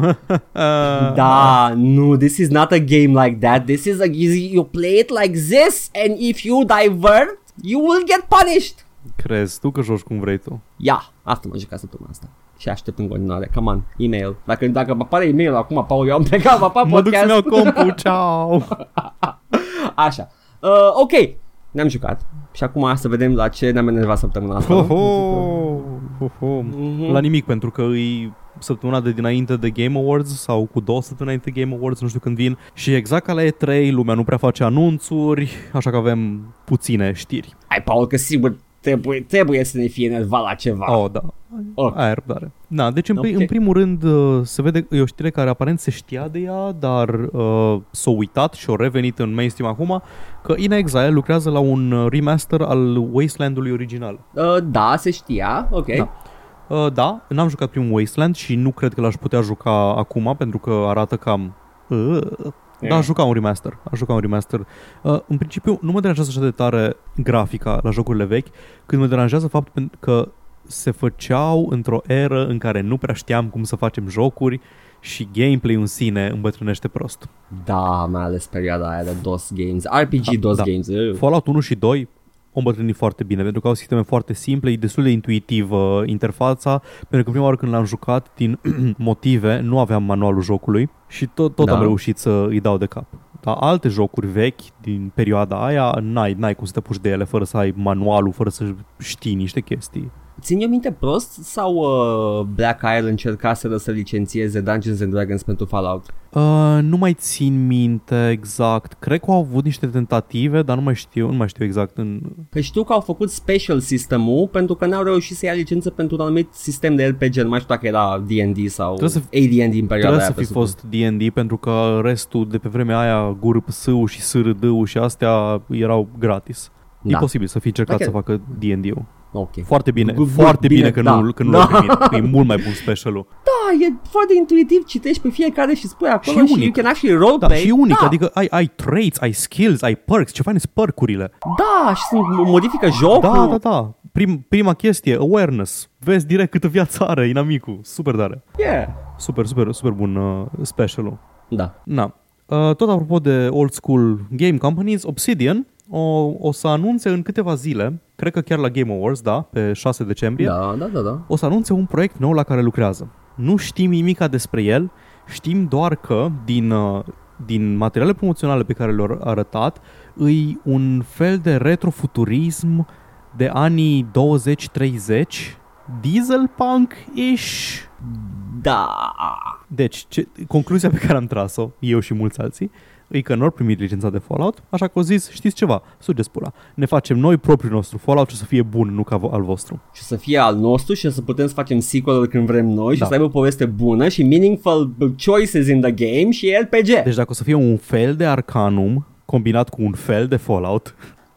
Da, nu, this is not a game like that. This is a you, you play it like this and if you divert, you will get punished. Crezi tu că joci cum vrei tu? Ia, asta m-am jucat săptămâna asta. Și aștept în continuare. Come on, e-mail. Dacă, dacă mă apare e-mail acum, Paul, eu am plecat, mă apar Mă duc podcast. să-mi iau compul, ceau! Așa. Uh, ok, ne-am jucat. Și acum să vedem la ce ne-am enervat săptămâna asta. Ho, ho, ho, ho. Mhm. La nimic, pentru că îi săptămâna de dinainte de Game Awards sau cu două săptămâni înainte de Game Awards, nu știu când vin. Și exact ca la E3, lumea nu prea face anunțuri, așa că avem puține știri. Hai, Paul, că sigur trebuie, trebuie să ne fie enervat la ceva. Oh, da. Ok. Aia e răbdare. Da, deci în, pri- Ok. în primul rând uh, se vede, e o știre care aparent se știa de ea, dar uh, s-a uitat și a revenit în mainstream acum, că In Exile lucrează la un uh, remaster al Wasteland-ului original. Uh, da, se știa, ok. Da. Uh, da, n-am jucat primul Wasteland și nu cred că l-aș putea juca acum pentru că arată cam... Uh, da, aș juca un remaster. Aș juca un remaster. Uh, în principiu, nu mă deranjează așa de tare grafica la jocurile vechi, când mă deranjează faptul pen- că se făceau într-o eră în care nu prea știam cum să facem jocuri și gameplay în sine îmbătrânește prost. Da, mai ales perioada aia de DOS games, RPG Da, DOS da. games. uh. Fallout 1 și 2 o îmbătrânit foarte bine, pentru că au sisteme foarte simple, e destul de intuitivă uh, interfața, pentru că prima oară când l-am jucat, din motive, nu aveam manualul jocului și tot, tot Da. am reușit să îi dau de cap. Dar alte jocuri vechi din perioada aia, n-ai, n-ai cum să te puși de ele fără să ai manualul, fără să știi niște chestii. Țin eu minte prost sau uh, Black Isle încercaseră să licențieze Dungeons and Dragons pentru Fallout? Uh, nu mai țin minte exact. Cred că au avut niște tentative, dar nu mai știu, nu mai știu exact. În... Păi știu că au făcut special system-ul pentru că n-au reușit să ia licență pentru un anumit sistem de RPG, nu mai știu dacă era D&D sau Trebuie să- AD&D în perioada Trebuie aia, să fi presupun. fost D&D pentru că restul de pe vremea aia GURPS-ul și SRD-ul și astea erau gratis. E Da. posibil să fi încercat Ok. să facă D&D-ul. Ok. Foarte bine, Good, good, foarte bine, bine, că da. nu, că nu Da. l-au primit. E mult mai bun specialul. Da, e foarte intuitiv, citești pe fiecare și spui acolo Și și, unic. you can actually roleplay. Da, și unic, da, adică ai, ai traits, ai skills, ai perks, ce fain sunt percurile. Da, și sunt, modifică jocul. Da, da, da. Prim, prima chestie, awareness. Vezi direct câtă viață are inamicul. Super tare. Yeah. Super, super, super bun uh, specialul. Da. Na. Uh, tot apropo de old school game companies, Obsidian o, o să anunțe în câteva zile, cred că chiar la Game Awards, da, pe 6 decembrie, Da, da, da, da. o să anunțe un proiect nou la care lucrează. Nu știm nimica despre el, știm doar că din, uh, din materiale promoționale pe care le-au arătat, îi un fel de retrofuturism de anii 20-30, dieselpunk-ish. Da. Deci, ce, concluzia pe care am tras-o, eu și mulți alții, e că nu au primit licența de Fallout, așa că au zis, știți ceva, sugeți pula, ne facem noi propriul nostru Fallout și o să fie bun, nu ca vo- al vostru. Și să fie al nostru și să putem să facem sequel când vrem noi și Da. să aibă o poveste bună și meaningful choices in the game și RPG. Deci dacă o să fie un fel de Arcanum combinat cu un fel de Fallout,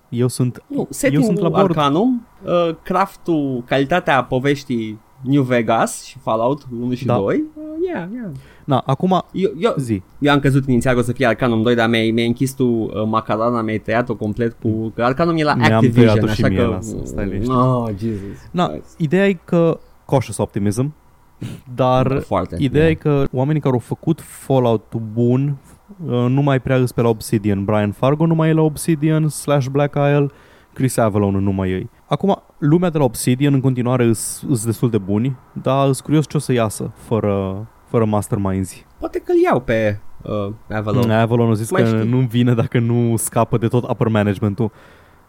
eu sunt, nu, eu setting sunt la bord. Arcanum, uh, craftul, calitatea poveștii New Vegas și Fallout 1 și Da. 2. Uh, yeah, yeah. Na, acum Eu, eu, zi. eu am crezut inițial că o să fie Arcanum 2, dar mi-ai, mi-ai închis tu uh, macarona, mi-ai tăiat-o complet cu... Că Arcanum e la Mi-am Activision, tăiat-o și așa mie, că... lasă, stai liniștit. Oh, Jesus. Na, Christ. ideea e că cautious optimism, dar Foarte. ideea e yeah. că oamenii care au făcut Fallout bun uh, nu mai prea îs pe la Obsidian. Brian Fargo nu mai e la Obsidian slash Black Isle, Chris Avalon nu mai e. Acum, lumea de la Obsidian în continuare îs, îs destul de buni, dar îs curios ce o să iasă fără, fără masterminds. Poate că-l iau pe uh, Avalon. Avalon a zis Mai că știi. nu vine dacă nu scapă de tot upper management-ul.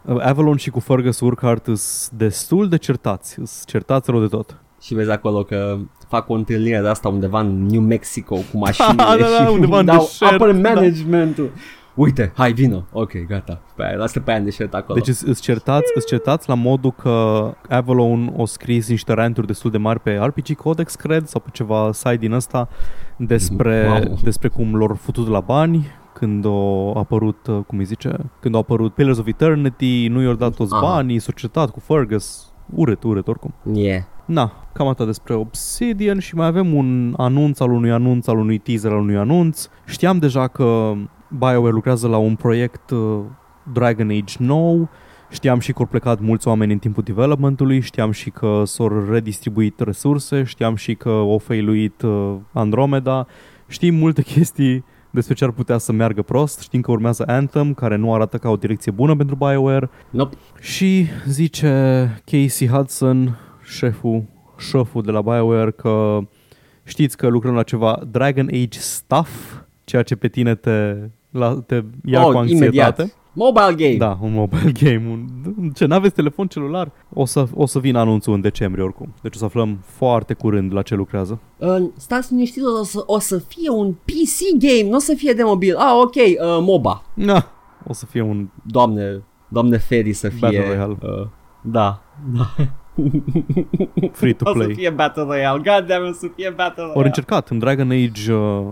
Uh, Avalon și cu Fergus Urquhart sunt destul de certați, sunt certați rău de tot. Și vezi acolo că fac o întâlnire de asta undeva în New Mexico cu mașinile Da, da, și undeva în dau deșert, upper da. Managementul. Uite, hai vino. Ok, gata. Pe aia, lasă pe aia în deșert acolo. Deci îs- îs certați, îs certați la modul că Avalon o scris niște ranturi destul de mari pe RPG Codex, cred, sau pe ceva site din ăsta despre, Wow. despre cum lor futut la bani când au apărut, uh, cum îi zice, când au apărut Pillars of Eternity, nu i-au dat toți Ah. banii, s-au certat cu Fergus, urât, urât oricum. yeah. Na, cam atât despre Obsidian și mai avem un anunț al unui anunț, al unui teaser al unui anunț. Știam deja că BioWare lucrează la un proiect uh, Dragon Age nou, știam și că au plecat mulți oameni în timpul developmentului, știam și că s-au redistribuit resurse, știam și că au failuit uh, Andromeda, știm multe chestii despre ce ar putea să meargă prost, știm că urmează Anthem, care nu arată ca o direcție bună pentru BioWare, Nope. și zice Casey Hudson, șeful, șeful de la BioWare, că știți că lucrăm la ceva Dragon Age stuff, ceea ce pe tine te, la, te ia Oh, cu anxietate. imediat. Mobile game. Da, un mobile game. Un, ce, n-aveți telefon celular? O să, o să vină anunțul în decembrie oricum. Deci o să aflăm foarte curând la ce lucrează. Uh, stați liniștit, o să, o să fie un PC game, nu o să fie de mobil. Ah, ok, uh, MOBA. Na, o să fie un... Doamne, doamne feri să fie. Battle Royale. Uh, da. da. Free to o să play. fie Battle Royale. God damn, o să fie Battle Royale. Ori încercat în Dragon Age uh,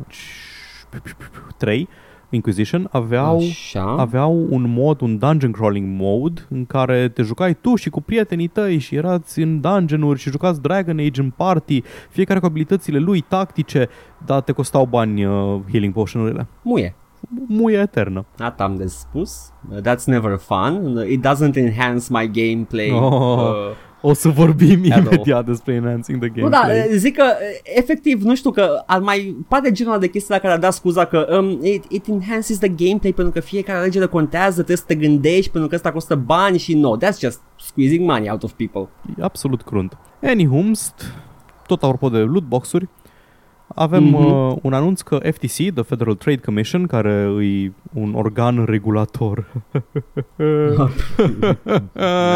3 Inquisition aveau Așa. aveau un mod, un dungeon crawling mode în care te jucai tu și cu prietenii tăi și erați în dungeon-uri și jucați Dragon Age în party, fiecare cu abilitățile lui tactice, dar te costau bani uh, healing potion-urile. Muie. Muie eternă. Asta am de spus. Uh, That's never fun. Uh, It doesn't enhance my gameplay. Oh. Uh, O să vorbim Hello. imediat despre enhancing the nu, da, gameplay. zic că, uh, efectiv, nu știu că ar mai pare genul ăla de chestii la care a dat scuza că um, it, it enhances the gameplay pentru că fiecare alegere contează, trebuie să te gândești pentru că ăsta costă bani și no, that's just squeezing money out of people. E absolut crunt. Anyhumst, tot apropo de lootbox-uri, avem Mhm. uh, un anunț că FTC, the Federal Trade Commission, care e un organ regulator.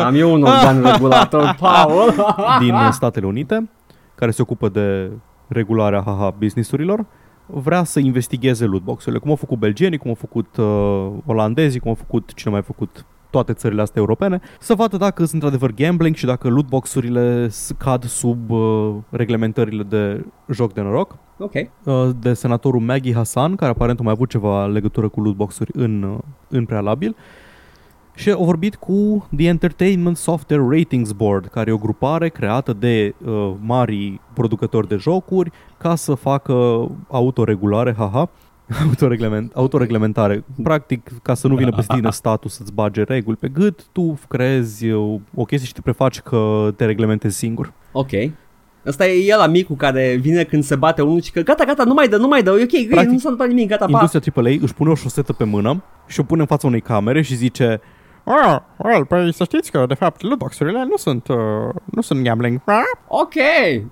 Am eu un organ regulator, Paul. din Statele Unite, care se ocupă de regularea haha businessurilor, vrea să investigheze lootbox-urile, cum au făcut belgienii, cum au făcut uh, olandezii, cum au făcut cine mai a făcut toate țările astea europene, să vadă dacă sunt într-adevăr gambling și dacă lootbox-urile s- cad sub uh, reglementările de joc de noroc. ok. Uh, de senatorul Maggie Hassan, care aparent a mai avut ceva legătură cu lootbox-uri în, uh, în prealabil. Și au vorbit cu The Entertainment Software Ratings Board, care e o grupare creată de uh, mari producători de jocuri ca să facă autoregulare, haha, autoreglement, autoreglementare. Practic, ca să nu vină pe tine statul să-ți bage reguli pe gât, tu creezi uh, o chestie și te prefaci că te reglementezi singur. Ok. Asta e el amicul care vine când se bate unul și că gata, gata, nu mai dă, nu mai dă, e ok, Practic, Practic, nu s-a întâmplat nimic, gata, pa. Industria AAA își pune o șosetă pe mână și o pune în fața unei camere și zice Oh, well, păi să știți că, de fapt, lootbox-urile nu sunt, uh, nu sunt gambling. Ok.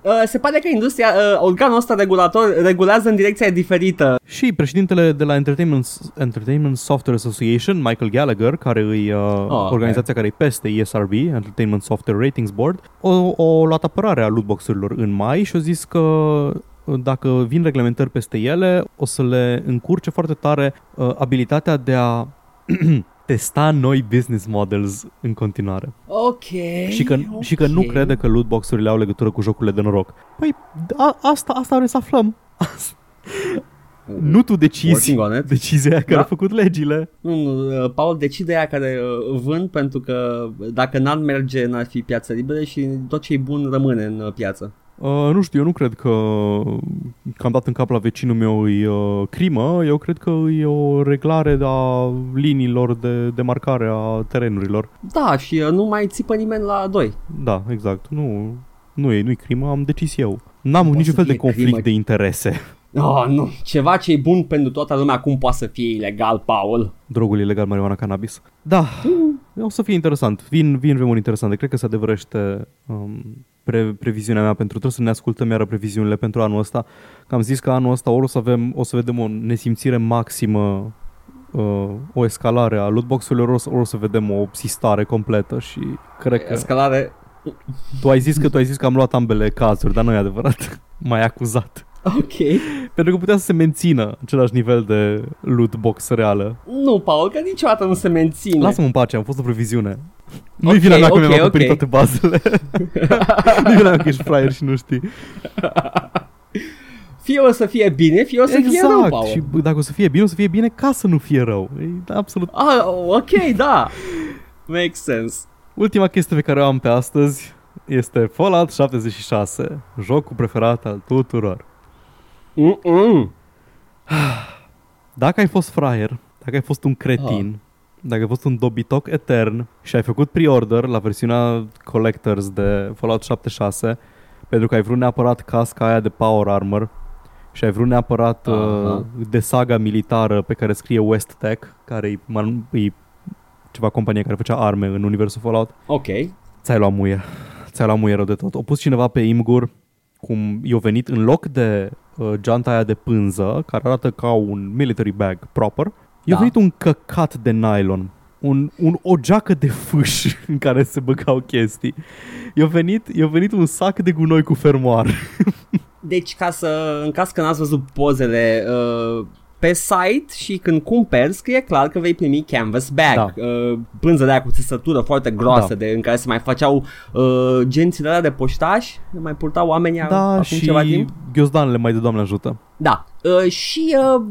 Uh, se pare că industria, uh, organul ăsta regulator regulează în direcția diferită. Și președintele de la Entertainment, Entertainment Software Association, Michael Gallagher, care e uh, Oh, ok. organizația care e peste ESRB, Entertainment Software Ratings Board, o, o luat apărarea lootbox-urilor în mai și a zis că uh, dacă vin reglementări peste ele, o să le încurce foarte tare uh, abilitatea de a testa noi business models în continuare. Ok. Și că, ok. și că nu crede că lootbox-urile au legătură cu jocurile de noroc. Păi, a, asta, asta vrem să aflăm. nu tu decizi Working on it. decizia aia care Da. a făcut legile. Nu, nu, uh, Paul decide aia care uh, vând pentru că dacă n-ar merge n-ar fi piață liberă și tot ce e bun rămâne în uh, piață. Uh, nu știu, eu nu cred că, că am dat în cap la vecinul meu e uh, crimă, eu cred că e o reglare a liniilor de demarcare a terenurilor. Da, și uh, nu mai țipă nimeni la doi. Da, exact. Nu, nu e, nu-i crimă, am decis eu. N-am Poate niciun să fel de fie conflict crimă. de interese. Oh, nu. Ceva ce e bun pentru toată lumea, cum poate să fie ilegal, Paul? Drogul ilegal, marijuana, cannabis. Da, o să fie interesant. Vin, vin vremuri interesante. Cred că se adevărește um, pre, previziunea mea pentru trebuie să ne ascultăm iară previziunile pentru anul ăsta. Că am zis că anul ăsta ori o să, avem, o să vedem o nesimțire maximă uh, o escalare a lootbox-urilor, ori o să, ori o să vedem o sistare completă și cred că... Escalare. Tu ai zis că tu ai zis că am luat ambele cazuri, dar nu e adevărat. M-ai acuzat. Ok. Pentru că putea să se mențină același nivel de loot box reală. Nu, Paul, că niciodată nu se menține. Lasă-mă în pace, am fost o previziune. Nu-i Ok, vina mea că ok, mi-am acoperit ok. toate bazele. Nu-i vina mea că ești fraier și nu știi. Fie o să fie bine, fie o să fie rău, Paul. și bă, dacă o să fie bine, o să fie bine ca să nu fie rău. E absolut Ah, ok, da. Makes sense. Ultima chestie pe care o am pe astăzi este Fallout 76, jocul preferat al tuturor. Mm-mm. Dacă ai fost fraier, dacă ai fost un cretin, Ah. dacă ai fost un dobitoc etern și ai făcut pre-order la versiunea Collectors de Fallout 76, pentru că ai vrut neapărat casca aia de Power Armor și ai vrut neapărat Aha. uh, de saga militară pe care scrie West Tech, care e, man- e ceva companie care făcea arme în universul Fallout, Ok. ți-ai luat muie. Ți-ai luat muie rău de tot. O pus cineva pe Imgur cum i-a venit în loc de uh, geanta aia de pânză, care arată ca un military bag proper, i-a Da. venit un căcat de nylon. Un, un, o geacă de fâș în care se băgau chestii. I-a venit, i-a venit un sac de gunoi cu fermoar. Deci, ca să, în caz că n-ați văzut pozele uh, pe site și când cumperi, scrie clar că vei primi canvas bag. Da. Uh, pânză de aia cu țesătură foarte groasă, Da. de, în care se mai făceau uh, gențile alea de poștași, le mai purtau oamenii da, acum și ceva timp. ghiozdanele mai de Doamne ajută. Da. Uh, și uh,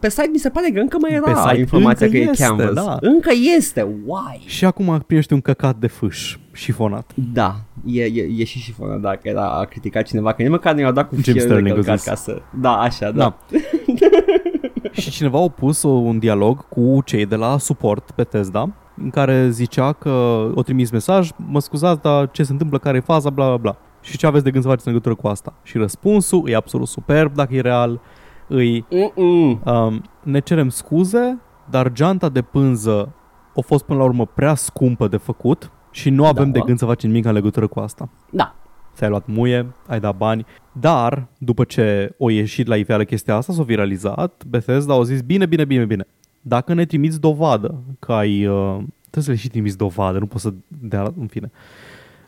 pe site mi se pare că încă mai Pe era site informația încă că este, e canvas. da. Încă este. Why? Și acum primește un căcat de fâș șifonat. Da, e, e, e și șifonă, dacă era a criticat cineva, că nici măcar nu i-au dat cu Jim fier de Sterling a călcat zis. ca să... Da, așa, da. Da. și cineva a pus o, un dialog cu cei de la suport pe Tesla în care zicea că o trimis mesaj, mă scuzați, dar ce se întâmplă, care e faza, bla bla bla. Și ce aveți de gând să faceți în legătură cu asta? Și răspunsul e absolut superb dacă e real, îi Mm-mm. um, ne cerem scuze, dar geanta de pânză a fost până la urmă prea scumpă de făcut și nu avem Da. de gând să facem nimic în legătură cu asta. Da. ți-ai luat muie, ai dat bani, dar după ce o ieșit la iveală chestia asta, s-a viralizat, Bethesda au zis, bine, bine, bine, bine, dacă ne trimiți dovadă că ai... Uh, trebuie să le și trimiți dovadă, nu poți să dea, în fine.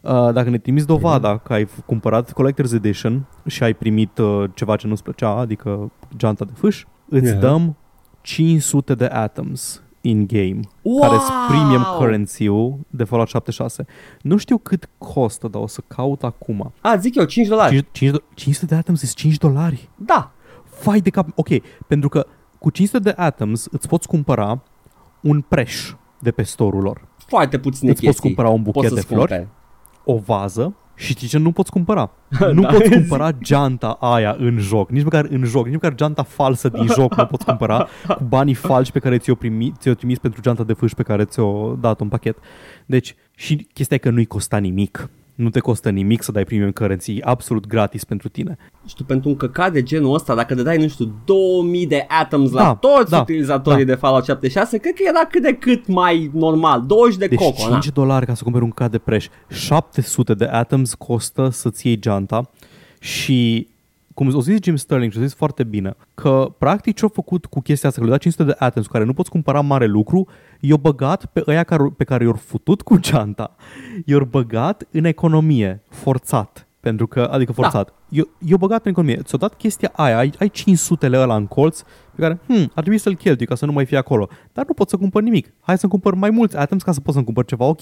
Uh, dacă ne trimiți dovada că ai cumpărat Collector's Edition și ai primit uh, ceva ce nu-ți plăcea, adică geanta de fâș, îți Yeah. dăm 500 de atoms in-game, Wow! care sunt premium currency-ul de Fallout 76. Nu știu cât costă, dar o să caut acum. A, zic eu, 5 dolari. 5, 5, 500 de atoms sunt 5 dolari. Da. Fai de cap. Ok, pentru că cu 500 de atoms îți poți cumpăra un preș de pe store-ul lor. Foarte puține Îți chestii. poți cumpăra un buchet Poți de să-ți flori, cumperi. o vază și știi ce nu poți cumpăra? nu Da. poți cumpăra geanta aia în joc, nici măcar în joc, nici măcar geanta falsă din joc nu poți cumpăra cu banii falși pe care ți-o, primi, ți-o trimis pentru geanta de fâș pe care ți-o dat în pachet. Deci, și chestia e că nu-i costa nimic. Nu te costă nimic să dai premium currency, e absolut gratis pentru tine. Nu știu, pentru un căcat de genul ăsta, dacă dai, nu știu, 2000 de atoms la Da, toți da, utilizatorii da. de Fallout 76, cred că era cât de cât mai normal. 20 de Deci coco, 5 na. dolari ca să cumperi un cad de preș. 700 de atoms costă să-ți iei geanta și cum o zis Jim Sterling și o zis foarte bine, că practic ce-au făcut cu chestia asta, că le-au dat 500 de atoms cu care nu poți cumpăra mare lucru, i-au băgat pe ăia care, pe care i-au futut cu geanta, i-au băgat în economie, forțat. Pentru că, adică forțat. Da. I-au băgat în economie. Ți-au dat chestia aia, ai, ai 500 lei ăla în colț, pe care, hmm, ar trebui să-l cheltui ca să nu mai fie acolo. Dar nu pot să cumpăr nimic. Hai să cumpăr mai mulți items ca să pot să cumpăr ceva ok.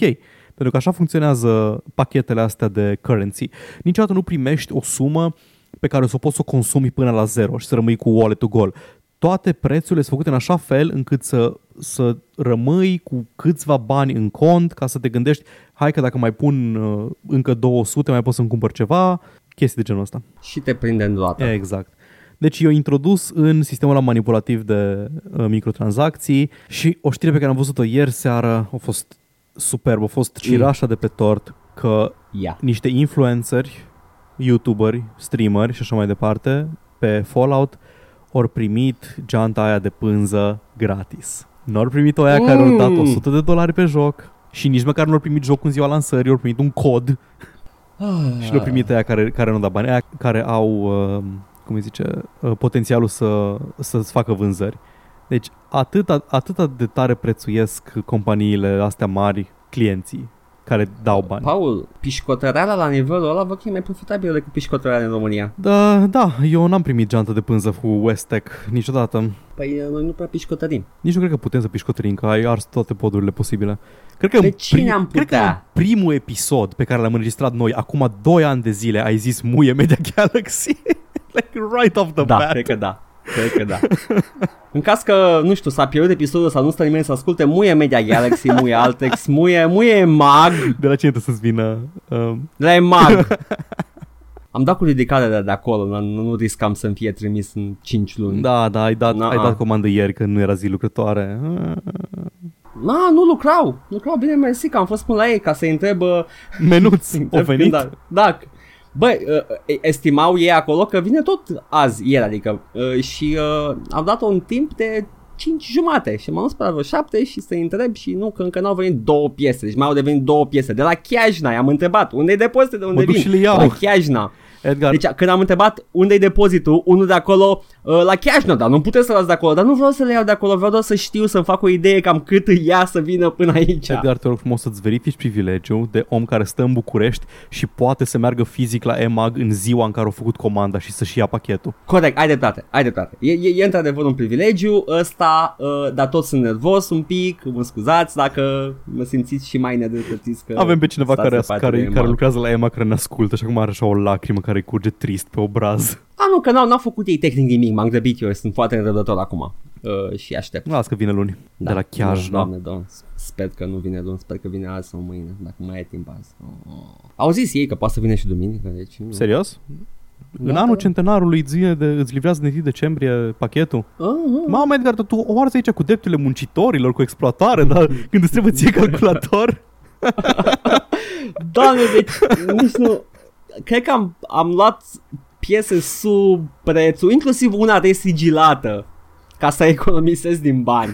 Pentru că așa funcționează pachetele astea de currency. Niciodată nu primești o sumă pe care o să o poți să o consumi până la zero și să rămâi cu wallet-ul gol. Toate prețurile sunt făcute în așa fel încât să, să rămâi cu câțiva bani în cont ca să te gândești, hai că dacă mai pun uh, încă 200 mai pot să-mi cumpăr ceva, chestii de genul ăsta. Și te prinde în roată. Exact. Deci eu introdus în sistemul ăla manipulativ de uh, microtransacții și o știre pe care am văzut-o ieri seară a fost superb, a fost cireașa de pe tort că Ia. niște influenceri, youtuberi, streameri și așa mai departe pe Fallout ori primit geanta aia de pânză gratis. Nu ori primit o aia care au dat Mm. 100 de dolari pe joc și nici măcar nu au primit jocul în ziua lansării, au primit un cod și le-au primit aia care, care nu dau bani, aia care au, uh, cum îi zice, uh, potențialul să, să-ți facă vânzări. Deci atât, atât de tare prețuiesc companiile astea mari clienții care dau bani. Paul, pișcotăreala la nivelul ăla văd că e mai profitabilă decât pișcotăreala în România. Da, da, eu n-am primit geantă de pânză cu Westec niciodată. Păi noi nu prea pișcotărim. Nici nu cred că putem să pișcotărim, că ai ars toate podurile posibile. Cred că, Pe în cine am cred că în putea? primul episod pe care l-am înregistrat noi, acum 2 ani de zile, ai zis muie Media Galaxy. like right off the Da, bat. cred că da. Cred că da. în caz că, nu știu, s-a pierdut episodul sau nu stă nimeni să asculte, muie Media Galaxy, muie Altex, muie, muie Mag, De la cine trebuie să-ți vină? Uh, de la Mag. Am dat cu ridicare de, de acolo, nu, nu nu riscam să-mi fie trimis în 5 luni. da, da, ai dat, Na, ai a. dat comandă ieri când nu era zi lucrătoare. Uh, Na, nu lucrau. Lucrau bine mersi că am fost până la ei ca să-i întreb uh, Menuț, să-i o întreb venit? când a- Da. Băi, uh, estimau ei acolo că vine tot azi, ieri, adică, uh, și uh, am dat un timp de 5 jumate și m-am dus pe la vreo 7 și să-i întreb și nu, că încă n-au venit două piese, deci mai au devenit două piese. De la Chiajna i-am întrebat, unde-i depozite, de unde Mă duc vin? și le iau. La Chiajna. Edgar, Deci când am întrebat unde-i depozitul, unul de acolo, uh, la Chiajna, dar nu puteți să luați de acolo, dar nu vreau să le iau de acolo, vreau doar să știu, să-mi fac o idee cam cât îi ia să vină până aici. Edgar, te rog frumos să-ți verifici privilegiul de om care stă în București și poate să meargă fizic la EMAG în ziua în care au făcut comanda și să-și ia pachetul. Corect, ai dreptate, ai dreptate. E, e, e într-adevăr un privilegiu ăsta, uh, dar tot sunt nervos un pic, mă scuzați dacă mă simțiți și mai nedreptățiți că Avem pe cineva stați care, departe care, de care EMAG. lucrează la EMA care ne ascultă și acum are așa o lacrimă care îi curge trist pe obraz. A, nu, că n-au, n-au făcut ei tehnic nimic, m-am grăbit eu, sunt foarte nerăbdător acum uh, și aștept. Las că vine luni. Da. De la Chiajna. Doamne, doamne, sper că nu vine luni, sper că vine azi sau mâine, dacă mai e timp azi. Oh. Au zis ei că poate să vină și duminică, deci... nu. Serios? Da, în anul da. centenarului zile de, îți livrează în 1 decembrie pachetul? Ah, ah. Mama, Edgar, dar tu o arzi aici cu drepturile muncitorilor, cu exploatare, dar când îți trebuie ție calculator... Doamne, deci nici nu... Cred că am, am luat piese sub prețul, inclusiv una resigilată, ca să economisezi din bani.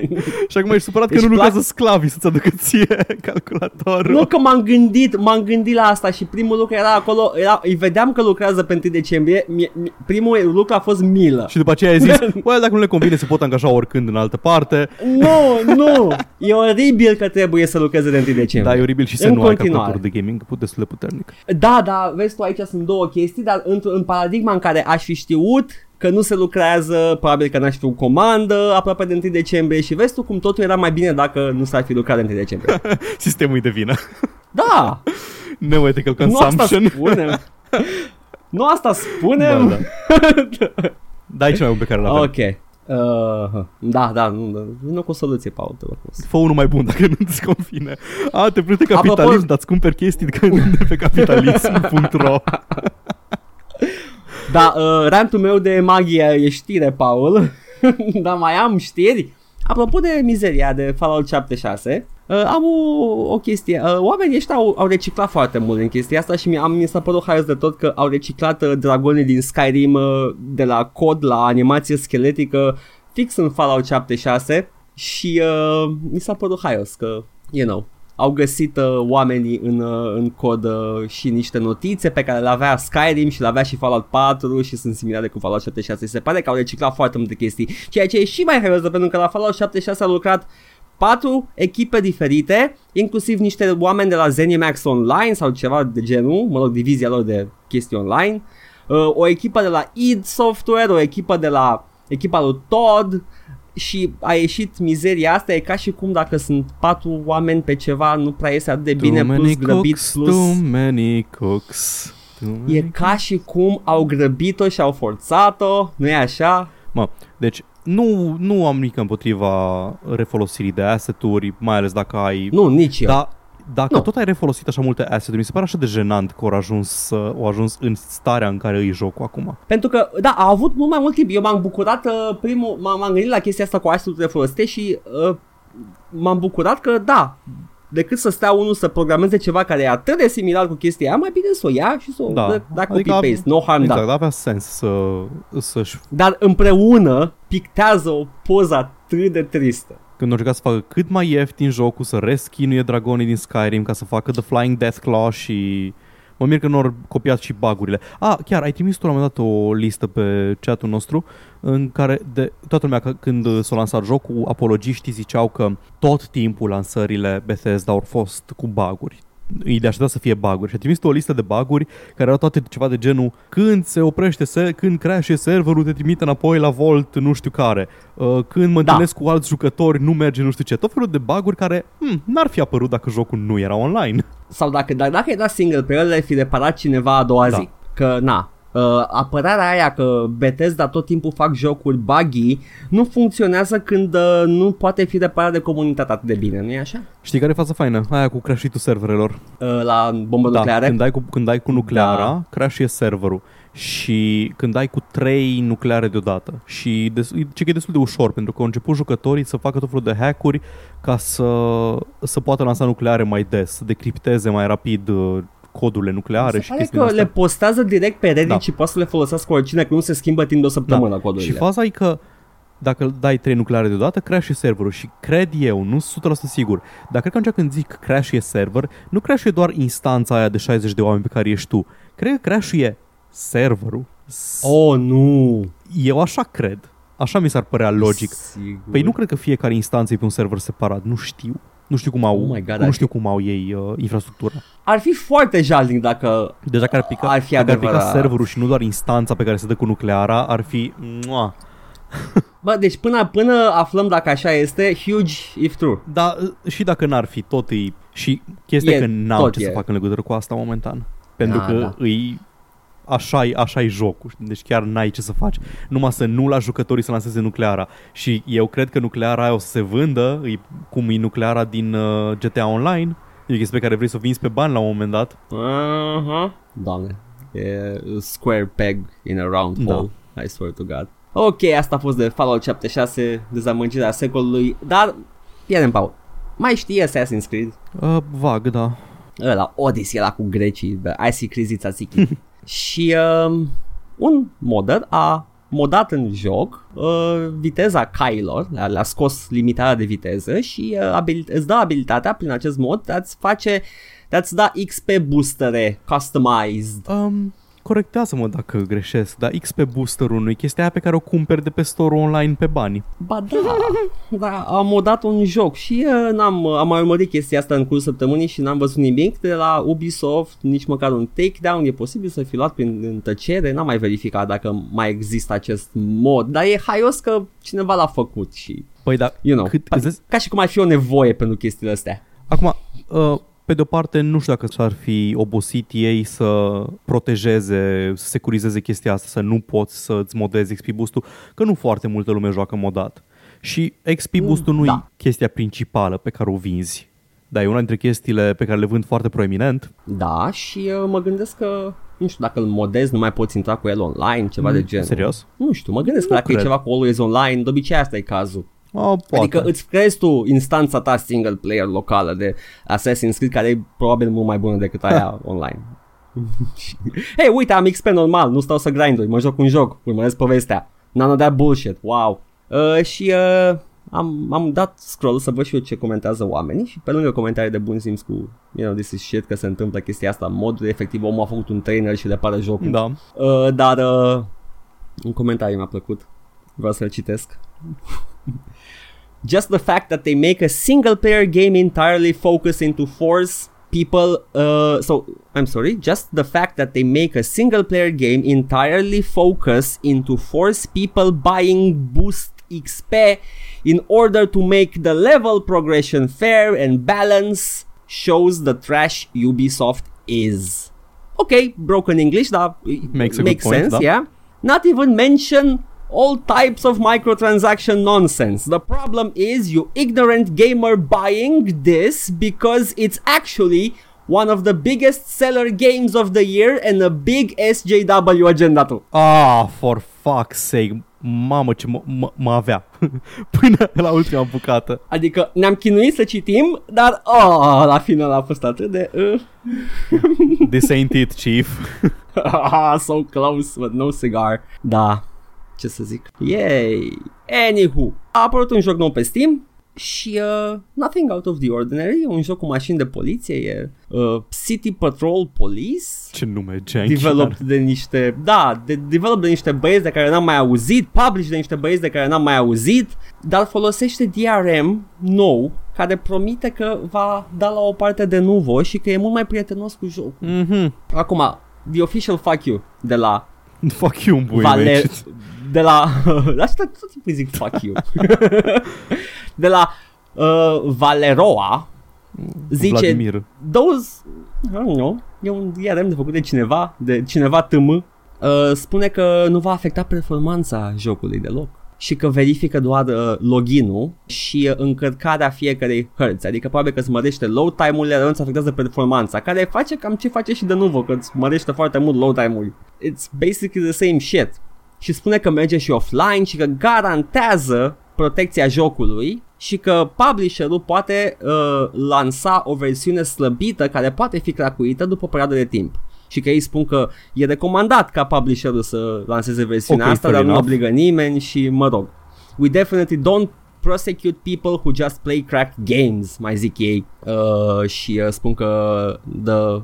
Și acum ești supărat Deci că nu plac- lucrează sclavii să-ți aducă ție calculatorul. nu că m-am gândit, m-am gândit la asta și primul lucru era acolo, era, îi vedeam că lucrează pe 1 decembrie, mie, mie, primul lucru a fost milă. Și după aceea ai zis, băi, dacă nu le convine se pot angaja oricând în altă parte. Nu, nu, e oribil că trebuie să lucreze de 1 decembrie. Da, e oribil și să În nu ai continuare. calculator de gaming put destul de puternic. Da, da, vezi tu aici sunt două chestii, dar într- în paradigma în care aș fi știut că nu se lucrează, probabil că n-aș fi o comandă aproape de 1 decembrie și vezi tu cum totul era mai bine dacă nu s-ar fi lucrat de 1 decembrie. Sistemul e de vină. Da, No ethical nu asta consumption. spunem. Nu asta spunem. Da, da. Dai ce mai bun pe care l-avem. Ok. Uh, da, da, nu, nu, nu cu o soluție, Paul, te rog frumos. Fă unul mai bun dacă nu-ți convine. A, te plăte capitalism, Apropo- dar îți cumperi chestii de de pe capitalism.ro Da, uh, rantul meu de magie e știre, Paul. Dar mai am știri. Apropo de mizeria de Fallout 76, uh, am o, o chestie. Uh, oamenii ăștia au, au reciclat foarte mult în chestia asta și mi, am, mi s-a părut haios de tot că au reciclat uh, dragonii din Skyrim uh, de la cod la animație scheletică fix în Fallout 76 și uh, mi s-a părut haios că, you know, au găsit uh, oamenii în, uh, în cod uh, și niște notițe pe care le avea Skyrim și le avea și Fallout 4 și sunt similare cu Fallout 76. Se pare că au reciclat foarte multe chestii, ceea ce e și mai haios pentru că la Fallout 76 au lucrat patru echipe diferite, inclusiv niște oameni de la Zenimax Online sau ceva de genul, mă rog, divizia lor de chestii online, uh, o echipă de la id Software, o echipă de la echipa lui Todd, și a ieșit mizeria asta, e ca și cum dacă sunt patru oameni pe ceva nu prea iese atât de bine, too plus many grăbit, cooks, plus... too many cooks. Too many E ca și cum au grăbit-o și au forțat-o, nu e așa? Mă, deci nu, nu am nimic împotriva refolosirii de asset-uri, mai ales dacă ai... Nu, nici eu. Dar dacă Nu. tot ai refolosit așa multe asset-uri, mi se pare așa de jenant că au ajuns, uh, au ajuns în starea în care îi jocul acum. Pentru că, da, a avut mult mai mult timp. Eu m-am bucurat, uh, primul, m-am, m-am gândit la chestia asta cu asset-urile folosite și uh, m-am bucurat că, da, decât să stea unul să programeze ceva care e atât de similar cu chestia aia, mai bine să o ia și să o Da. da, da Adică copy-paste, no harm Exact, done. avea sens să, să-și Dar împreună pictează o poză atât de tristă. Când au încercat să facă cât mai ieftin jocul, să reschinuie dragonii din Skyrim ca să facă The Flying Deathclaw și mă mir că nu au copiat și bagurile. Ah, chiar ai trimis tu la un moment dat o listă pe chatul nostru în care de toată lumea că- când s-a lansat jocul, apologiștii ziceau că tot timpul lansările Bethesda au fost cu baguri. Îi de aștepta să fie baguri și a trimis tu o listă de baguri care erau toate ceva de genul când se oprește, se, când crashe serverul te trimite înapoi la Volt nu știu care uh, când mă Da. întâlnesc cu alți jucători nu merge nu știu ce, tot felul de baguri care hmm, n-ar fi apărut dacă jocul nu era online. Sau dacă, dar dacă era single player, le fi reparat cineva a doua Da. zi. Că, na, uh, apărarea aia că Bethesda tot timpul fac jocuri buggy nu funcționează când uh, nu poate fi reparat de comunitate atât de bine, nu e așa? Știi care e faza faină? Aia cu crash serverelor. Uh, la bombă Da, nucleare. când ai cu, când ai cu nucleara, Da. da. crash serverul. Și când ai cu trei nucleare deodată. Și des, ce că e destul de ușor, pentru că au început jucătorii să facă tot felul de hack-uri ca să, să poată lansa nucleare mai des, să decripteze mai rapid uh, codurile nucleare Se și pare chestiile că astea. le postează direct pe Reddit Da. și poate să le folosească oricine, că nu se schimbă timp de o săptămână Da. codurile. Și faza e că dacă dai trei nucleare deodată, crash serverul și cred eu, nu sunt 100% sigur, dar cred că atunci când zic crash server, nu crash doar instanța aia de 60 de oameni pe care ești tu. Cred că crash e serverul. S- Oh, nu! Eu așa cred. Așa mi s-ar părea logic. Sigur. Păi nu cred că fiecare instanță e pe un server separat, nu știu. Nu știu cum au, Oh my God, nu ar știu cum au ei uh, infrastructura. Ar fi foarte jalnic dacă... Deci dacă ar pica, Ar fi dacă ar pica adevărat. serverul și nu doar instanța pe care se dă cu nucleara, ar fi... Mua. Bă, deci până, până aflăm dacă așa este, huge if true. Dar uh, și dacă n-ar fi, tot e... Și chestia E, e, că n-am tot ce e. să fac în legătură cu asta momentan. Pentru Da, că da. îi... Așa e, așa e jocul, știi? deci chiar n-ai ce să faci. Numai să nu la jucătorii să lanseze nucleara. Și eu cred că nucleara aia o să se vândă, e cum e nucleara din uh, GTA Online. E o chestie pe care vrei să o vinzi pe bani la un moment dat. Aha. Doamne. E square peg in a round Da. hole. I swear to God. Ok, asta a fost de Fallout 76, dezamăgirea secolului, dar, pierdem Paul. Mai știi Assassin's Creed? Uh, vag, da. Ăla, Odyssey ăla cu grecii, the Icy Crizița Ziki. și um, un modder a modat în joc uh, viteza cailor, le-a, le-a scos limitarea de viteză și uh, abil- îți dă abilitatea prin acest mod de a-ți face de a-ți da XP boostere customized. Um, corectează-mă dacă greșesc, dar XP booster-ul nu e chestia aia pe care o cumperi de pe store online pe bani. Ba da, da, am modat un joc și uh, n-am, am mai urmărit chestia asta în cursul săptămânii și n-am văzut nimic de la Ubisoft, nici măcar un takedown, e posibil să fi luat prin în tăcere, n-am mai verificat dacă mai există acest mod, dar e haios că cineva l-a făcut și, Păi da, you know, cât, pa- îți dai- ca și cum ar fi o nevoie pentru chestiile astea. Acum, uh, pe de-o parte, nu știu dacă s-ar fi obosit ei să protejeze, să securizeze chestia asta, să nu poți să-ți modezi XP boost-ul, că nu foarte multă lume joacă modat. Și XP Mm, boost-ul nu da. e chestia principală pe care o vinzi. Dar e una dintre chestiile pe care le vând foarte proeminent. Da, și uh, mă gândesc că, nu știu, dacă îl modezi, nu mai poți intra cu el online, ceva Mm, de genul. serios? Nu știu, mă gândesc că Nu dacă e cred. ceva cu Always Online, de obicei asta e cazul. Oh, poate. Adică îți creezi tu instanța ta single player locală de Assassin's Creed care e probabil mult mai bună decât aia online. Hei, uite, am XP normal, nu stau să grindui, mă joc un joc, urmăresc povestea. None of that bullshit, wow. Uh, și uh, am, am dat scroll să văd și eu ce comentează oamenii și pe lângă comentarii de bun simț cu, you know, this is shit, că se întâmplă chestia asta în mod efectiv, omul a făcut un trainer și le pare jocul. Da. Uh, dar uh, un comentariu mi-a plăcut. Vreau să-l citesc. Just the fact that they make a single player game entirely focus into force people uh so I'm sorry just the fact that they make a single player game entirely focus into force people buying boost XP in order to make the level progression fair and balanced shows the trash Ubisoft is. Okay, broken English, that Makes a makes point, sense, da. yeah. Not even mention all types of microtransaction nonsense. The problem is you ignorant gamer buying this because it's actually one of the biggest seller games of the year and a big SJW agenda too. Ah, for fuck's sake. Mamă, ce mă, mă avea până la ultima bucată. Adică ne-am chinuit să citim, dar oh, la final a fost atât de... Uh. This ain't it, chief. Ah, so close, but no cigar. Da, ce să zic. Yay! Anywho, a apărut un joc nou pe Steam și uh, Nothing Out of the Ordinary, un joc cu mașini de poliție, e uh, City Patrol Police. Ce nume janky. Developed de niște, da, de, developed de niște băieți de care n-am mai auzit, published de niște băieți de care n-am mai auzit, dar folosește DRM nou, care promite că va da la o parte de nuvo și că e mult mai prietenos cu jocul. Mhm. Acum, The Official Fuck You de la Fuck you, în bui Vale... mei. De la... Asta tot timpul zic fuck you. de la uh, Valeroa zice Vladimir. those, I don't know, e un DRM de făcut de cineva, de cineva tm, uh, spune că nu va afecta performanța jocului deloc și că verifică doar uh, login-ul și uh, încărcarea fiecarei hărți, adică probabil că îți mărește load time-urile, dar nu îți afectează performanța, care face cam ce face și de nuvo, că îți mărește foarte mult load time-ul. It's basically the same shit. Și spune că merge și offline și că garantează protecția jocului și că publisherul poate uh, lansa o versiune slăbită care poate fi cracuită după o perioadă de timp. Și că ei spun că e recomandat ca publisherul să lanseze versiunea Ok, asta, fair dar nu enough. obligă nimeni și mă rog. We definitely don't prosecute people who just play cracked games, mai zic ei. Uh, și uh, spun că the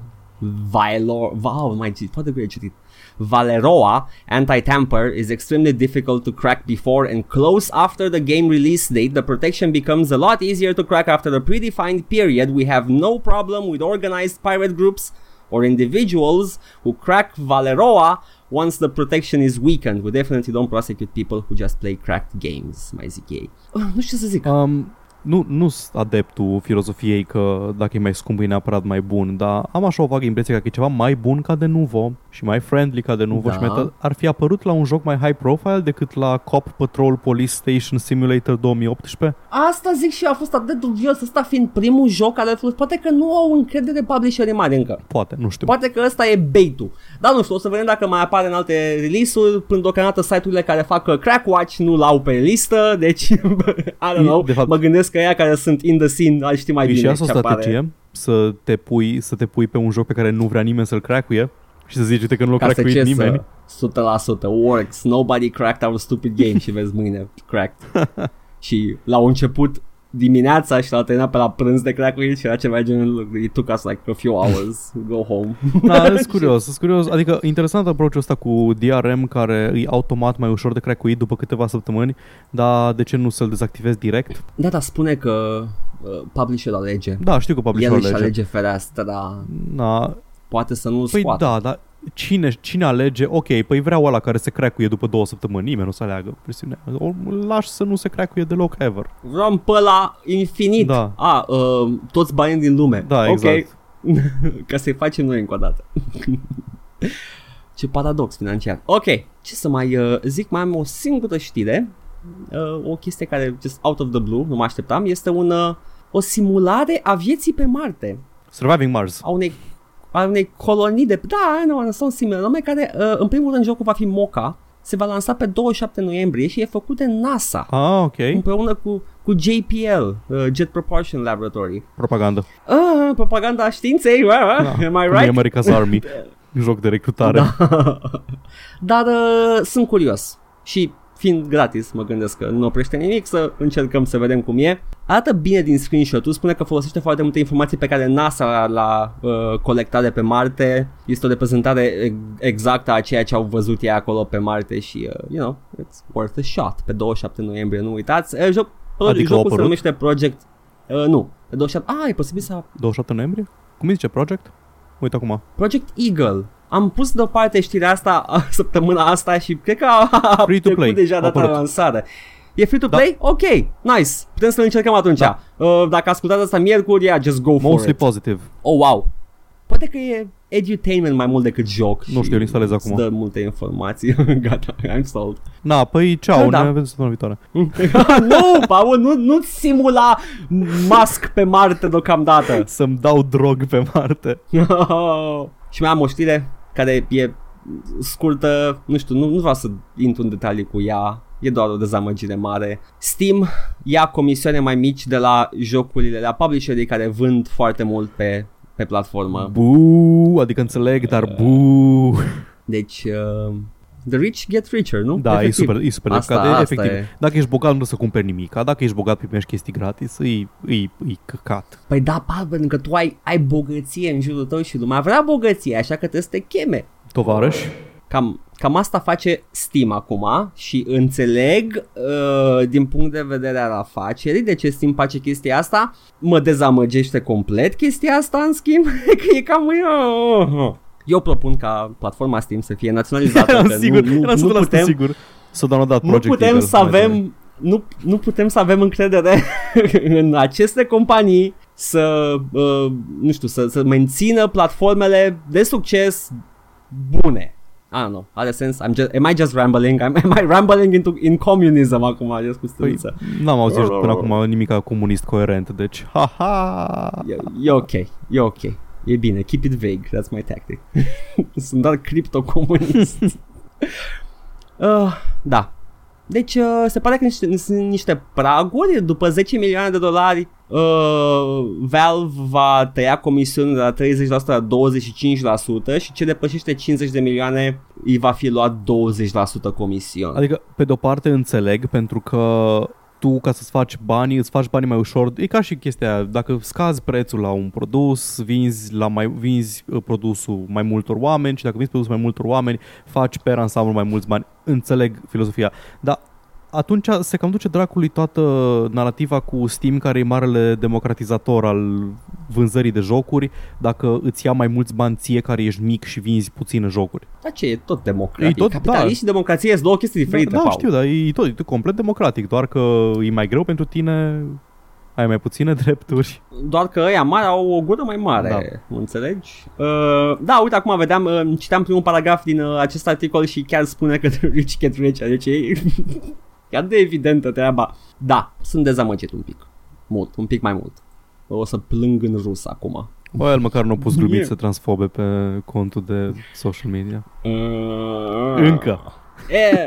Valor... Wow, mai citit, foarte greu de citit. Valeroa anti-tamper is extremely difficult to crack before and close after the game release date. The protection becomes a lot easier to crack after a predefined period. We have no problem with organized pirate groups or individuals who crack Valeroa once the protection is weakened. We definitely don't prosecute people who just play cracked games, mai zic ei. Uh, nu știu ce să zic. Um, nu, nu sunt adeptul filozofiei că dacă e mai scump e neapărat mai bun, dar am așa o vagă impresie că e ceva mai bun ca de Nuvo și mai friendly ca de Nuvo Da. și meta ar fi apărut la un joc mai high profile decât la Cop Patrol Police Station Simulator 2018. Asta zic și eu, a fost atât de dubios, ăsta fiind primul joc care a fost, poate că nu au încredere publisherii mari încă. Poate, nu știu. Poate că ăsta e bait-ul. Dar nu știu, o să vedem dacă mai apare în alte release-uri. Până deocamdată site-urile care fac uh, Crackwatch nu l-au pe listă, deci I don't know. De fapt- mă gândesc că ea care sunt in the scene ar ști mai E bine și asta o ce apare. strategie, să te, pui, să te pui pe un joc pe care nu vrea nimeni să-l cracuie Și să zici, uite că nu l-a Ca să cracuit ce nimeni. să 100% works, nobody cracked our stupid game și vezi mâine cracked. și la un început dimineața și l-a terminat pe la prânz de cracuit și era ceva genul it took us like a few hours to go home. Da, sunt curios, sunt curios. Adică interesant approach-ul ăsta cu DRM care e automat mai ușor de cracuit după câteva săptămâni, dar de ce nu să-l dezactivezi direct? Da, dar spune că uh, publisherul alege. Da, știu că El publisherul își alege. alege fereastra, Da, poate să nu-l păi scoată. da, dar cine, cine alege? Ok, păi vreau ăla care se cracuie după două săptămâni, nimeni nu o să aleagă presiunea. O îl lași să nu se cracuie deloc ever. Vreau pe la infinit. Da. A, uh, toți banii din lume. Da, ok. exact. Ca să-i facem noi încă o dată. Ce paradox financiar. Ok, ce să mai uh, zic, mai am o singură știre. Uh, o chestie care, just out of the blue, nu mă așteptam, este un, uh, o simulare a vieții pe Marte. Surviving Mars. A unei, a unei colonii de... Da, nu, sunt simile nume care, uh, în primul rând, jocul va fi Mocha. Se va lansa pe 27 noiembrie și e făcut de NASA. Ah, ok. Împreună cu, cu JPL, uh, Jet Propulsion Laboratory. Propagandă. Ah, propaganda științei, uh, Da. am I Cum e right? America's Army. Joc de recrutare. Da. Dar uh, sunt curios și fiind gratis, mă gândesc că nu oprește nimic, să încercăm să vedem cum e. Arată bine din screenshot-ul, spune că folosește foarte multe informații pe care NASA l-a uh, colectat de pe Marte. Este o reprezentare e- exactă a ceea ce au văzut ei acolo pe Marte și, uh, you know, it's worth a shot. Pe 27 noiembrie, nu uitați. Uh, joc, Adică a jocul se apărut? numește Project... Uh, nu, pe 27... Ah, e posibil să 27 noiembrie? Cum îi zice Project? Uite acum. Project Eagle. Am pus deoparte știrea asta a, săptămâna asta și cred că a, a Free to trecut play. deja A data de apărut. lansare. E free to Da. play? Ok, nice. Putem să-l încercăm atunci. Da. Uh, dacă ascultați asta miercuri, yeah, just go for Mostly it. positive. Oh, wow. Poate că e edutainment mai mult decât joc. Nu știu, îl instalez îți acum. dă multe informații. Gata, I'm sold. Na, păi ceau, Da, da. ne vedem săptămâna viitoare. nu, Paul, nu, nu simula mask pe Marte deocamdată. Să-mi dau drog pe Marte. și mai am o știre care e scurtă, nu știu, nu, nu vreau să intru în detalii cu ea, e doar o dezamăgire mare. Steam ia comisioane mai mici de la jocurile, la publisherii care vând foarte mult pe, pe platformă. Bu, adică înțeleg, dar bu. Deci, uh, the rich get richer, nu? Da, e Efectiv. super, e super de Asta- căcat. asta Efectiv, e. dacă ești bogat nu o să cumperi nimic. Dacă ești bogat primești chestii gratis, e, e, e căcat. Păi da, Paul, pentru că tu ai, ai bogăție în jurul tău și lumea vrea bogăție, așa că trebuie să te cheme. Tovarăș, Cam, cam asta face Steam acum și înțeleg uh, din punct de vedere al afacerii de ce Steam face chestia asta. Mă dezamăgește complet chestia asta în schimb, că e cam... Uh, eu propun ca platforma Steam să fie naționalizată. eram că sigur, nu, nu, eram nu 100% putem, sigur. S-a downloadat nu Project putem Eagle. să avem nu, nu putem să avem încredere în aceste companii să, uh, nu știu, să, să mențină platformele de succes bune. I don't know, are sens? I'm just, am I just rambling? Am, am I rambling into in communism acum, just cu Păi, stâlță? n-am auzit până acum nimic comunist coerent, deci ha ha. E, e ok, e ok. E bine, keep it vague, that's my tactic. Sunt doar criptocomunist. uh, da. Deci uh, se pare că niște, sunt niște praguri, după 10 milioane de dolari uh, Valve va tăia comisiunea de la 30% la 25% și ce depășește 50 de milioane îi va fi luat 20% comision. Adică, pe de-o parte înțeleg, pentru că tu, ca să-ți faci bani, îți faci banii mai ușor. E ca și chestia aia, dacă scazi prețul la un produs, vinzi, la mai, vinzi uh, produsul mai multor oameni și dacă vinzi produsul mai multor oameni, faci pe ansamblu mai mulți bani. Înțeleg filozofia. Dar atunci se cam duce dracului toată narativa cu Steam, care e marele democratizator al vânzării de jocuri, dacă îți ia mai mulți bani ție care ești mic și vinzi puține jocuri. Dar ce, e tot democratic. E tot- Capitalism da. și democrație sunt două chestii diferite, da, da Paul. știu, dar e tot, e tot complet democratic, doar că e mai greu pentru tine, ai mai puține drepturi. Doar că ăia mari au o gură mai mare, da. înțelegi? Uh, da, uite, acum vedeam, uh, citeam primul paragraf din uh, acest articol și chiar spune că the rich get rich, deci e chiar de evidentă treaba. Da, sunt dezamăgit un pic, mult, un pic mai mult. O să plâng în rus acum. Bă, el măcar nu a pus E. glumițe transfobe pe contul de social media. Uh, Încă. E,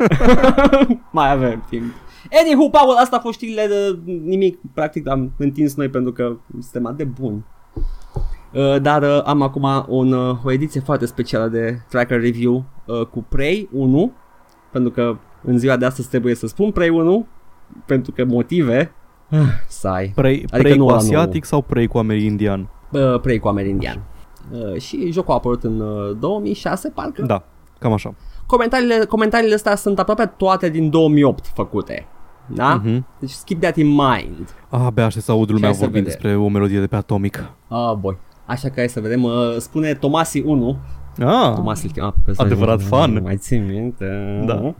mai avem timp. Anywho, Paul, asta a fost știrile de nimic. Practic am întins noi pentru că suntem atât de buni. Uh, dar uh, am acum un, uh, o ediție foarte specială de tracker review uh, cu Prey 1, pentru că în ziua de astăzi trebuie să spun Prey 1, pentru că motive, uh, sai, Prey, Adică prey nu cu ăla asiatic sau prey cu amerindian? uh, Prey cu amerindian. Uh, și jocul a apărut în uh, 2006, parcă. Da, cam așa. Comentariile, comentariile astea sunt aproape toate din 2008 făcute. Da? Mhm. Deci keep that in mind. Ah, abia aștept să aud lumea hai să vorbind vedem. despre o melodie de pe Atomic. Ah, boy. Așa că hai să vedem. Uh, spune Tomasi 1. Ah, Tomasi îl chema pe personajul. Adevărat fan. Mai țin minte. Da.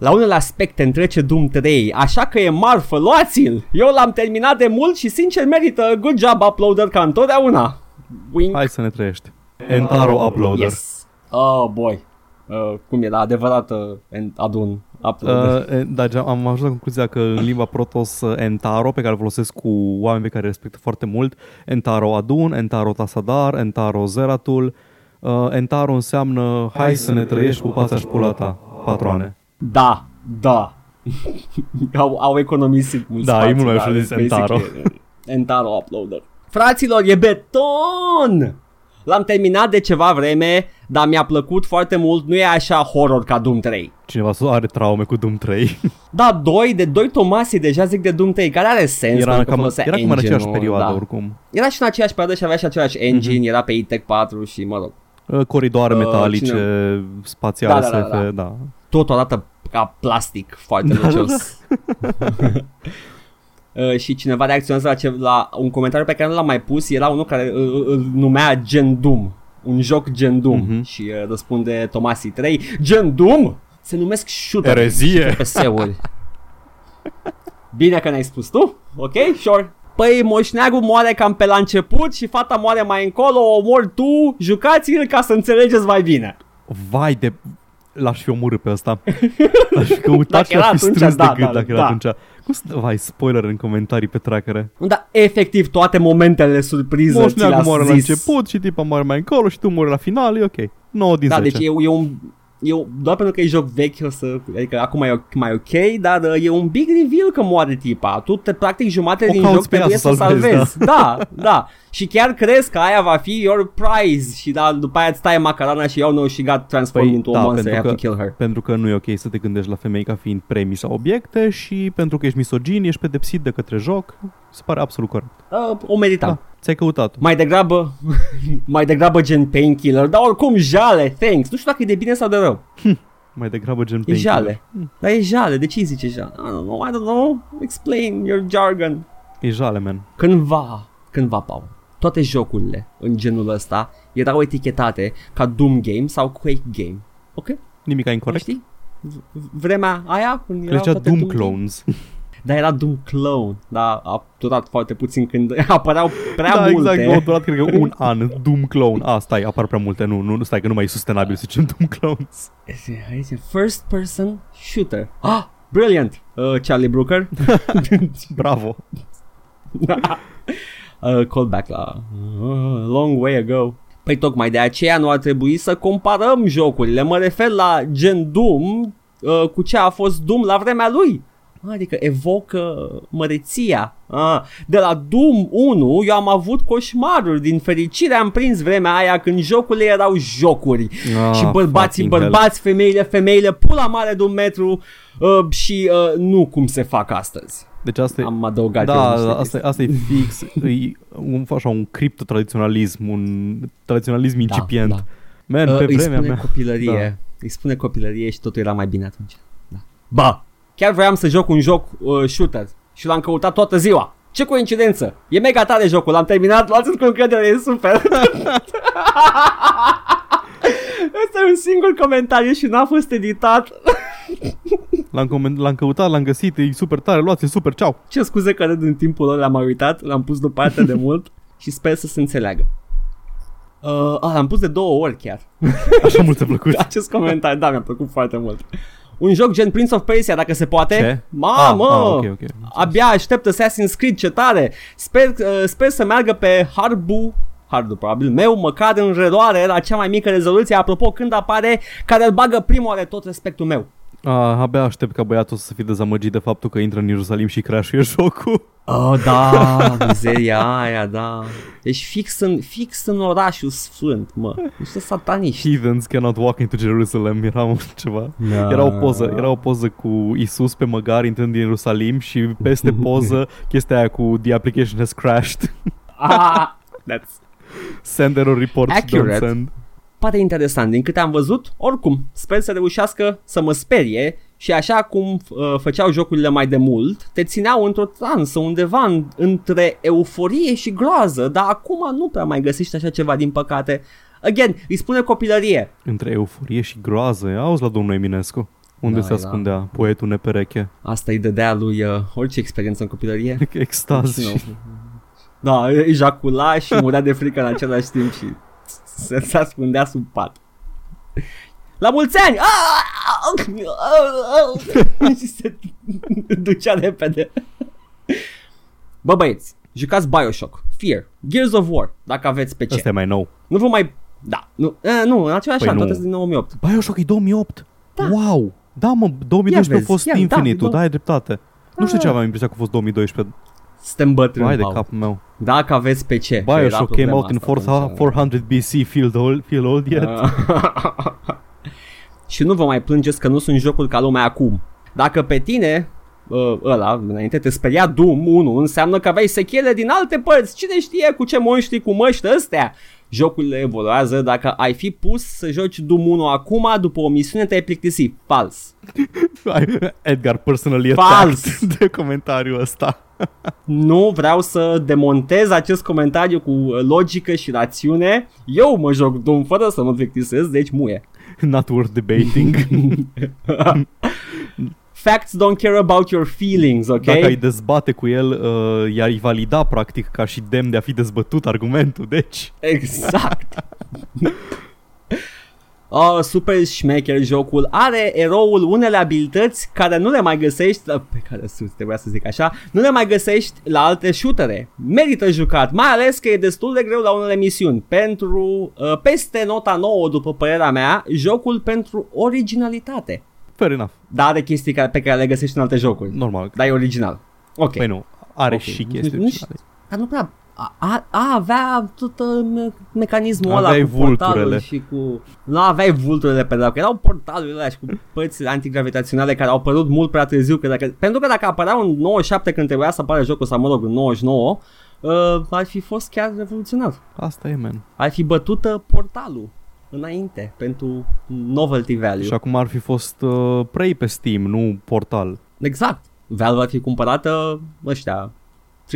La unele aspecte întrece Doom 3, așa că e marfă, luați-l! Eu l-am terminat de mult și sincer merită good job uploader ca întotdeauna. Wink. hai să ne trăiești. Entaro Uploader. Yes. Oh, boy. Uh, cum e la adevărat uh, en- adun uploader. Uh, e, da, ge- am ajuns la concluzia că în limba Protos uh, Entaro, pe care îl folosesc cu oameni pe care îi respectă foarte mult, Entaro Adun, Entaro Tasadar, Entaro Zeratul, uh, Entaro înseamnă hai să ne trăiești cu pața și pula ta, patroane. Da, da. au, au economisit mult Da, spațiu, e mult mai dar ușor de zis Entaro. basically, Entaro uploader. Fraților, e beton! L-am terminat de ceva vreme, dar mi-a plăcut foarte mult. Nu e așa horror ca Doom 3. Cineva are traume cu Doom 3. Da, doi, de doi Tomasi deja zic de Doom 3, care are sens. era pentru că cam, folosea era cam în aceeași engine-ul, perioadă da. oricum. Era și în aceeași perioadă și avea și același engine, Mhm. era pe ITEC 4 și mă rog. Uh, Coridoare Uh, metalice, cine- spațiale, Da, da, da, SF, da. da. tot arată ca plastic foarte Da, lucios. Uh, și cineva reacționează la, ce, la un comentariu pe care nu l-am mai pus, era unul care îl, îl numea Gen Doom, un joc Gen Doom Mhm. și uh, răspunde Tomasi 3, Gen Doom? Se numesc shooter Erezie! PS-uri. Bine că ne-ai spus tu, ok, sure. Păi moșneagul moare cam pe la început și fata moare mai încolo, o omori tu, jucați-l ca să înțelegeți mai bine. Vai de... L-aș fi omorât pe ăsta. L-aș fi căutat Dacă și l-aș era fi atunci, strâns da, de gât da, dacă era da. atunci. Cum să... Vai, spoiler în comentarii pe trackere. Nu, dar efectiv toate momentele surpriză ți Moșneagul le-a moare la zis. început și tipa moare mai încolo și tu mori la final, e ok. 9 din Da, 10. deci e, e un... E, un- doar pentru că e joc vechi, o să, adică acum e o- mai ok, dar uh, e un big reveal că moare tipa. Tu te practic jumate O din cauți joc pe ea trebuie să să salvezi, salvezi. Da, da. Și chiar crezi că aia va fi your prize și da, după aia îți stai macarana și eu no, she got transformed Păi, into da, a monster, I pentru have to că- kill her. Pentru că nu e ok să te gândești la femei ca fiind premii sau obiecte și pentru că ești misogin, ești pedepsit de către joc. Se pare absolut corect. Uh, o meritam. Da, ți-ai căutat Mai degrabă, mai degrabă gen painkiller, dar oricum jale, thanks. Nu știu dacă e de bine sau de rău. Mai degrabă gen E painkiller. jale. Dar e jale, de ce îi zice jale? I don't know, I don't know. Explain your jargon. E jale, man. Cândva, cândva, Paul, toate jocurile în genul ăsta erau etichetate ca Doom Game sau Quake Game. Ok? Nimic incorrect. Știi? V- Vremea aia când Că erau zicea toate Doom Game. Clones. Dar era Doom Clone, dar a durat foarte puțin când apăreau prea da, multe. exact, au durat cred că un an, Doom Clone. A, stai, apar prea multe, nu, nu, stai că nu mai e sustenabil să zicem Doom Clones. Este, este first person shooter. Ah, brilliant. Uh, Charlie Brooker. Bravo. uh, callback la uh, long way ago. Păi tocmai de aceea nu ar trebui să comparăm jocurile. Mă refer la gen Doom uh, cu ce a fost Doom la vremea lui. Adică evocă măreția. Ah, de la Doom 1 eu am avut coșmaruri. Din fericire am prins vremea aia când jocurile erau jocuri. Ah, și bărbații fucking hell. bărbați, femeile femeile, pula mare de un metru uh, și uh, nu cum se fac astăzi. Deci asta e, Am adăugat eu da, niște da, chestii. asta, asta e fix, e un, așa, un criptotradiționalism, un tradiționalism incipient. Da, da. Man, Uh, pe îi vremea spune mea. copilărie. Da. Îi spune copilărie și totul era mai bine atunci. Da. Ba, chiar vreau să joc un joc uh, shooter și l-am căutat toată ziua. Ce coincidență! E mega tare jocul, l-am terminat, luați-l cu încredere, e super! Ăsta e un singur comentariu și n-a fost editat. L-am, coment, l-am căutat, l-am găsit, e super tare, luați-l, super, ceau. Ce scuze că râd în timpul lor l-am mai uitat, l-am pus după atât de mult și sper să se înțeleagă. Uh, ah, l-am pus de două ori chiar. Așa mult ți-a plăcut. Acest comentariu, da, mi-a plăcut foarte mult. Un joc gen Prince of Persia, dacă se poate. Ce? Mamă! Ah, ah, ok, ok. Abia aștept Assassin's Creed, ce tare! Sper, uh, sper să meargă pe Harbu hardul probabil meu, măcar în reloare la cea mai mică rezoluție, apropo când apare, care îl bagă primul are tot respectul meu. A, abia aștept ca băiatul să fie dezamăgit de faptul că intră în Ierusalim și crashuie jocul. Oh, da, mizeria aia, da. Deci fix în, fix în orașul sfânt, mă. Niște sataniști. Heathens cannot walk into Jerusalem, era un ceva. Da. Era o poză, era o poză cu Isus pe măgar intrând din Ierusalim și peste poză chestia aia cu The application has crashed. Ah, that's Send error reports, Accurate. don't send. Pare interesant. Din câte am văzut, oricum, sper să reușească să mă sperie și așa cum uh, făceau jocurile mai de mult, te țineau într-o transă undeva în, între euforie și groază, dar acum nu prea mai găsești așa ceva, din păcate. Again, îi spune copilărie. Între euforie și groază, auzi la domnul Eminescu. Unde Da, se da. ascundea poetul nepereche? Asta îi dădea lui uh, orice experiență în copilărie. Extaz Nu. și... Da, ejacula și murea de frică în același timp și se, se ascundea sub pat. La mulți ani! și se ducea repede. Bă băieți, jucați Bioshock, Fear, Gears of War, dacă aveți pe ce. Ăsta e mai nou. Nu vă mai... Da, nu, e, nu în același Păi an, nu. toate sunt din 2008. Bioshock e 2008. Da. Wow! Da, mă, 2012 a vezi, fost ia, da, infinitul, do- da, ai dreptate. Nu știu Ah. ce aveam impresia că a fost 2012. Suntem bătrâni, Vai de Paul. capul meu. Dacă aveți pe ce. că era Bioshock came problema out in asta atunci. 400 BC, feel old, feel old yet? și nu vă mai plângeți că nu sunt jocuri ca lumea acum. Dacă pe tine, uh, ăla, înainte te speria Doom 1, înseamnă că aveai sechele din alte părți. Cine știe cu ce monștri cu măști ăstea? Jocurile evoluează, dacă ai fi pus să joci Doom 1 acum, după o misiune te-ai plictisit. Fals. Edgar personally Fals. attacked de comentariul ăsta. Nu vreau să demontez acest comentariu cu uh, logică și rațiune. Eu mă joc Doom fără să mă plictisez, deci muie. Not worth debating. Facts don't care about your feelings, ok? Dacă ai dezbate cu el, uh, i-ar valida practic ca și demn de a fi dezbătut argumentul, deci... Exact. Oh, super șmecher jocul. Are eroul unele abilități care nu le mai găsești, uh, pe care sus, trebuia să zic așa, nu le mai găsești la alte shootere. Merită jucat, mai ales că e destul de greu la unele misiuni. Pentru uh, peste nota 9, după părerea mea, jocul pentru originalitate. Fair enough. Dar are chestii care, pe care le găsești în alte jocuri. Normal. Dar e original. Ok. Păi nu, are Ok. și chestii Nu- nu originale. Dar nu prea... A, a, a avea tot uh, me- mecanismul ăla Aveai cu portalul vulturele. și cu... Nu aveai vulturile pe dacă erau portalurile alea și cu părțile antigravitaționale care au apărut mult prea târziu că dacă, pentru că dacă apăreau în 97 când trebuia să apară jocul sau mă rog în 99 uh, ar fi fost chiar revoluționar Asta e, man. ar fi bătută portalul înainte pentru novelty value Și acum ar fi fost uh, Prey pe Steam, nu Portal. Exact. Valve ar fi cumpărată ăștia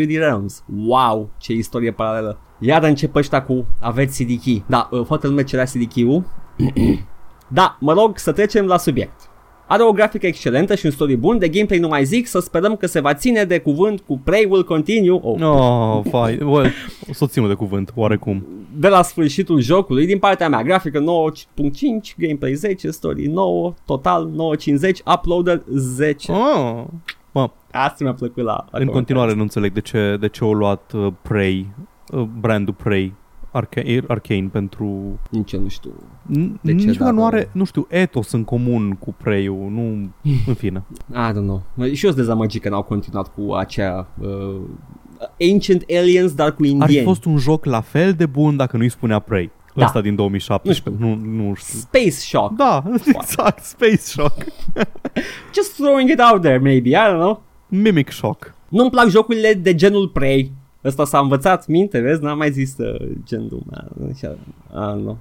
3D Realms. Wow, ce istorie paralelă. Iar încep ăștia cu aveți CD key. Da, uh, foarte lume cerea CD key-ul. da, mă rog să trecem la subiect. Are o grafică excelentă și un story bun, de gameplay nu mai zic, să sperăm că se va ține de cuvânt cu Prey will continue oh, Oh, fai. Well, o să o ținut de cuvânt, oarecum. de la sfârșitul jocului. Din partea mea, grafică 9.5, gameplay 10, story 9, total 9.50, uploader 10. Oh. Mă, Asta mi-a plăcut la, la în continuare nu înțeleg de ce, de ce au luat uh, Prey, uh, brandul Prey, Arca- Arcane pentru... Nici eu nu știu. N- De ce, Nici măcar dacă- nu are, nu știu, etos în comun cu Prey-ul, nu... În fine. I don't know. Și eu sunt dezamăgit că n-au continuat cu acea uh, Ancient Aliens, dar cu Ar indieni. fi fost un joc la fel de bun dacă nu-i spunea Prey. Da. Ăsta din 2017. Nu, nu știu. Space Shock. Da, exact, Space Shock. Just throwing it out there, maybe. I don't know. Mimic Shock. Nu-mi plac jocurile de genul Prey. Ăsta s-a învățat minte, vezi? N-am mai zis uh, genul meu. Așa, I don't know.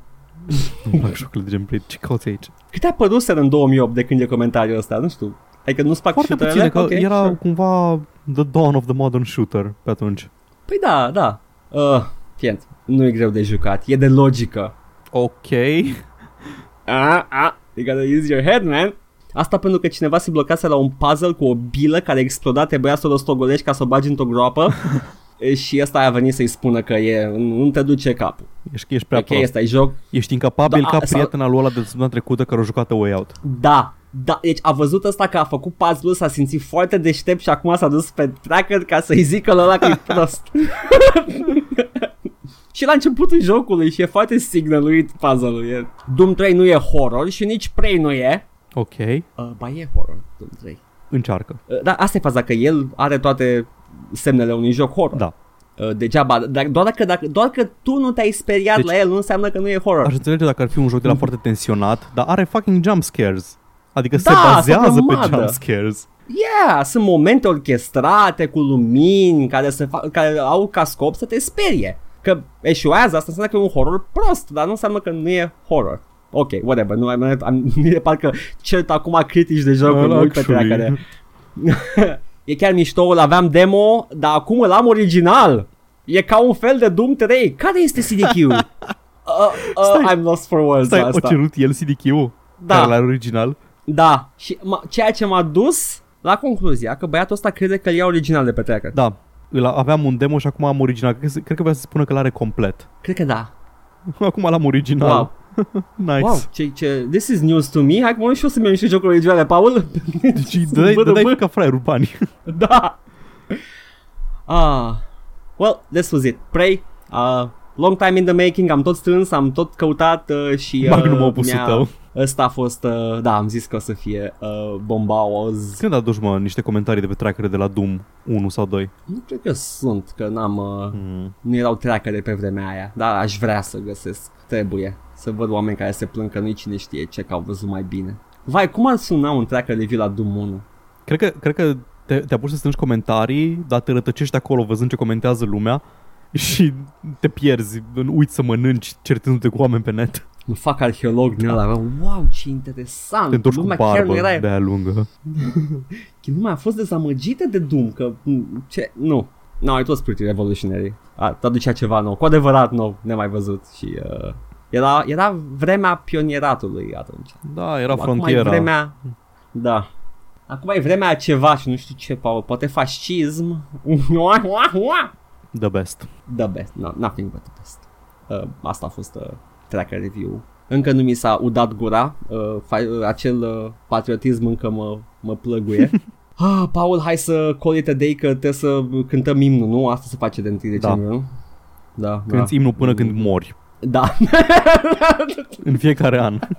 Nu-mi plac jocurile de gen Prey. Ce cauți aici? Câte apăruseră în 2008 de când e comentariul ăsta? Nu știu. Adică nu-ți plac Foarte shooterele? puține, că Ok, era sure. cumva the dawn of the modern shooter pe atunci. Păi da, da. Uh, fient. Nu e greu de jucat. E de logică. Ok. Ah, ah, you gotta use your head, man. Asta pentru că cineva se blocase la un puzzle cu o bilă care exploda, trebuia să o rostogolești ca să o bagi într-o groapă E, și ăsta a venit să-i spună că e, nu te duce capul. Ești, ești prea ok, prost. ăsta e joc. Ești incapabil Da, ca sau- prietena lui ăla de săptămâna trecută care a jucat A Way Out. Da, da, deci a văzut ăsta că a făcut puzzle s-a simțit foarte deștept și acum s-a dus pe tracker ca să-i zică la ăla că e prost. și la începutul jocului și e foarte signaluit puzzle-ul. E... Doom 3 nu e horror și nici Prey nu e. Ok, Uh, ba e horror, Doom 3. încearcă. Uh, dar asta e faza, că el are toate semnele unui joc horror. Da. Uh, degeaba, dar doar că, dacă, doar că tu nu te-ai speriat Deci- la el, nu înseamnă că nu e horror. Aș înțelege dacă ar fi un joc de la foarte tensionat, dar are fucking jump scares. Adică Da, se sunt bazează pe grămadă. jump scares. Yeah, sunt momente orchestrate cu lumini care, se fa- care au ca scop să te sperie. Că eșuează, asta înseamnă că e un horror prost, dar nu înseamnă că nu e horror. Ok, whatever, nu, am, am, mie parcă cert acum critici de joc, Well, mă uit pe actually. care... e chiar mișto, aveam demo, dar acum îl am original. E ca un fel de Doom 3. Care este CDQ? uh, uh, Stai. I'm lost for words Stai, la o asta. cerut el CDQ-ul? Da. Care la original? Da, și m- ceea ce m-a dus la concluzia că băiatul ăsta crede că îl ia original de pe tracker. Da. Îl aveam un demo și acum am original. Cred, că- cred că vrea să spună că l-are complet. Cred că da. Acum l-am original. Wow. Nice. Wow, ce, ce, this is news to me. Hai că mă și eu să-mi iau niște jocuri originale, Paul. Deci dai, Bă, dai bă. ca fraierul bani. da. Ah. Well, this was it. Prey. Uh, long time in the making, am tot strâns, am tot căutat uh, și... Uh, Magnum opusul mi-a- tău. Ăsta a fost, uh, da, am zis că o să fie uh, bombaos. Când aduci, mă, niște comentarii de pe trackere de la Doom 1 sau 2? Nu cred că sunt, că n-am... Uh, Mm. nu erau trackere pe vremea aia, dar aș vrea să găsesc. Trebuie să văd oameni care se plâng că nu cine știe ce, că au văzut mai bine. Vai, cum ar suna un tracker review la Doom 1? Cred că, cred că te, te apuci să strângi comentarii, dar te rătăcești acolo văzând ce comentează lumea și te pierzi, uiți să mănânci certându-te cu oameni pe net. Mă fac arheolog din ăla, wow, ce interesant! Te întorci cu lumea chiar barbă nu era, de aia lungă. lumea a fost dezamăgită de Doom, că m, ce, nu. No, it was pretty revolutionary. A, traducea ceva nou, cu adevărat nou, nemai văzut și uh, era, era vremea pionieratului atunci. Da, era Acum frontiera. e vremea... Da. Acum e vremea a ceva și nu știu ce, Paul, poate fascism. The best. The best, no, nothing but the best. Uh, asta a fost uh, tracker review. Încă nu mi s-a udat gura, uh, fa- uh, acel uh, patriotism încă mă, mă plăguie. ah, Paul, hai să call it a day că trebuie să cântăm imnul, nu? Asta se face de 1 decembrie, nu? Da, Cânti imnul până când mori. da. În fiecare an.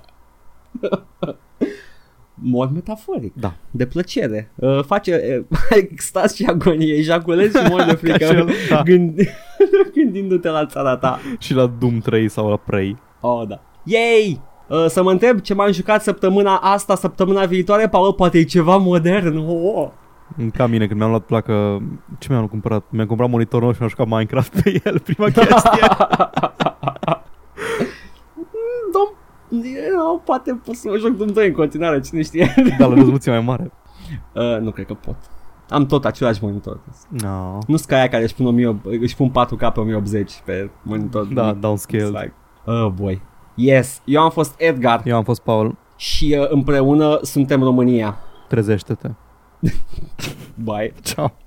Mod metaforic. Da. De plăcere. Uh, face uh, extaz și agonie, ejaculezi și mori de frică Ca și el, da. gând... gândindu-te la țara ta. Și la Doom 3 sau la Prey. Oh, da. Yay! Uh, să mă întreb ce m-am jucat săptămâna asta, săptămâna viitoare, Paul, poate e ceva modern. Oh. Ca mine când mi-am luat placă Ce mi-am cumpărat? Mi-am cumpărat monitor nou și mi-am jucat Minecraft pe el Prima chestie Dom, no, poate pot să mă joc Doom 2 în continuare, cine știe. Dar la rezoluție mai mare Uh, nu cred că pot. Am tot același monitor. no. Nu sunt ca aia care își pun, 1000, își pun 4K pe 1080 pe monitor. Da, It's downscaled like, oh boy. Yes, eu am fost Edgar Eu am fost Paul și uh, împreună suntem România. Trezește-te Bye. Ciao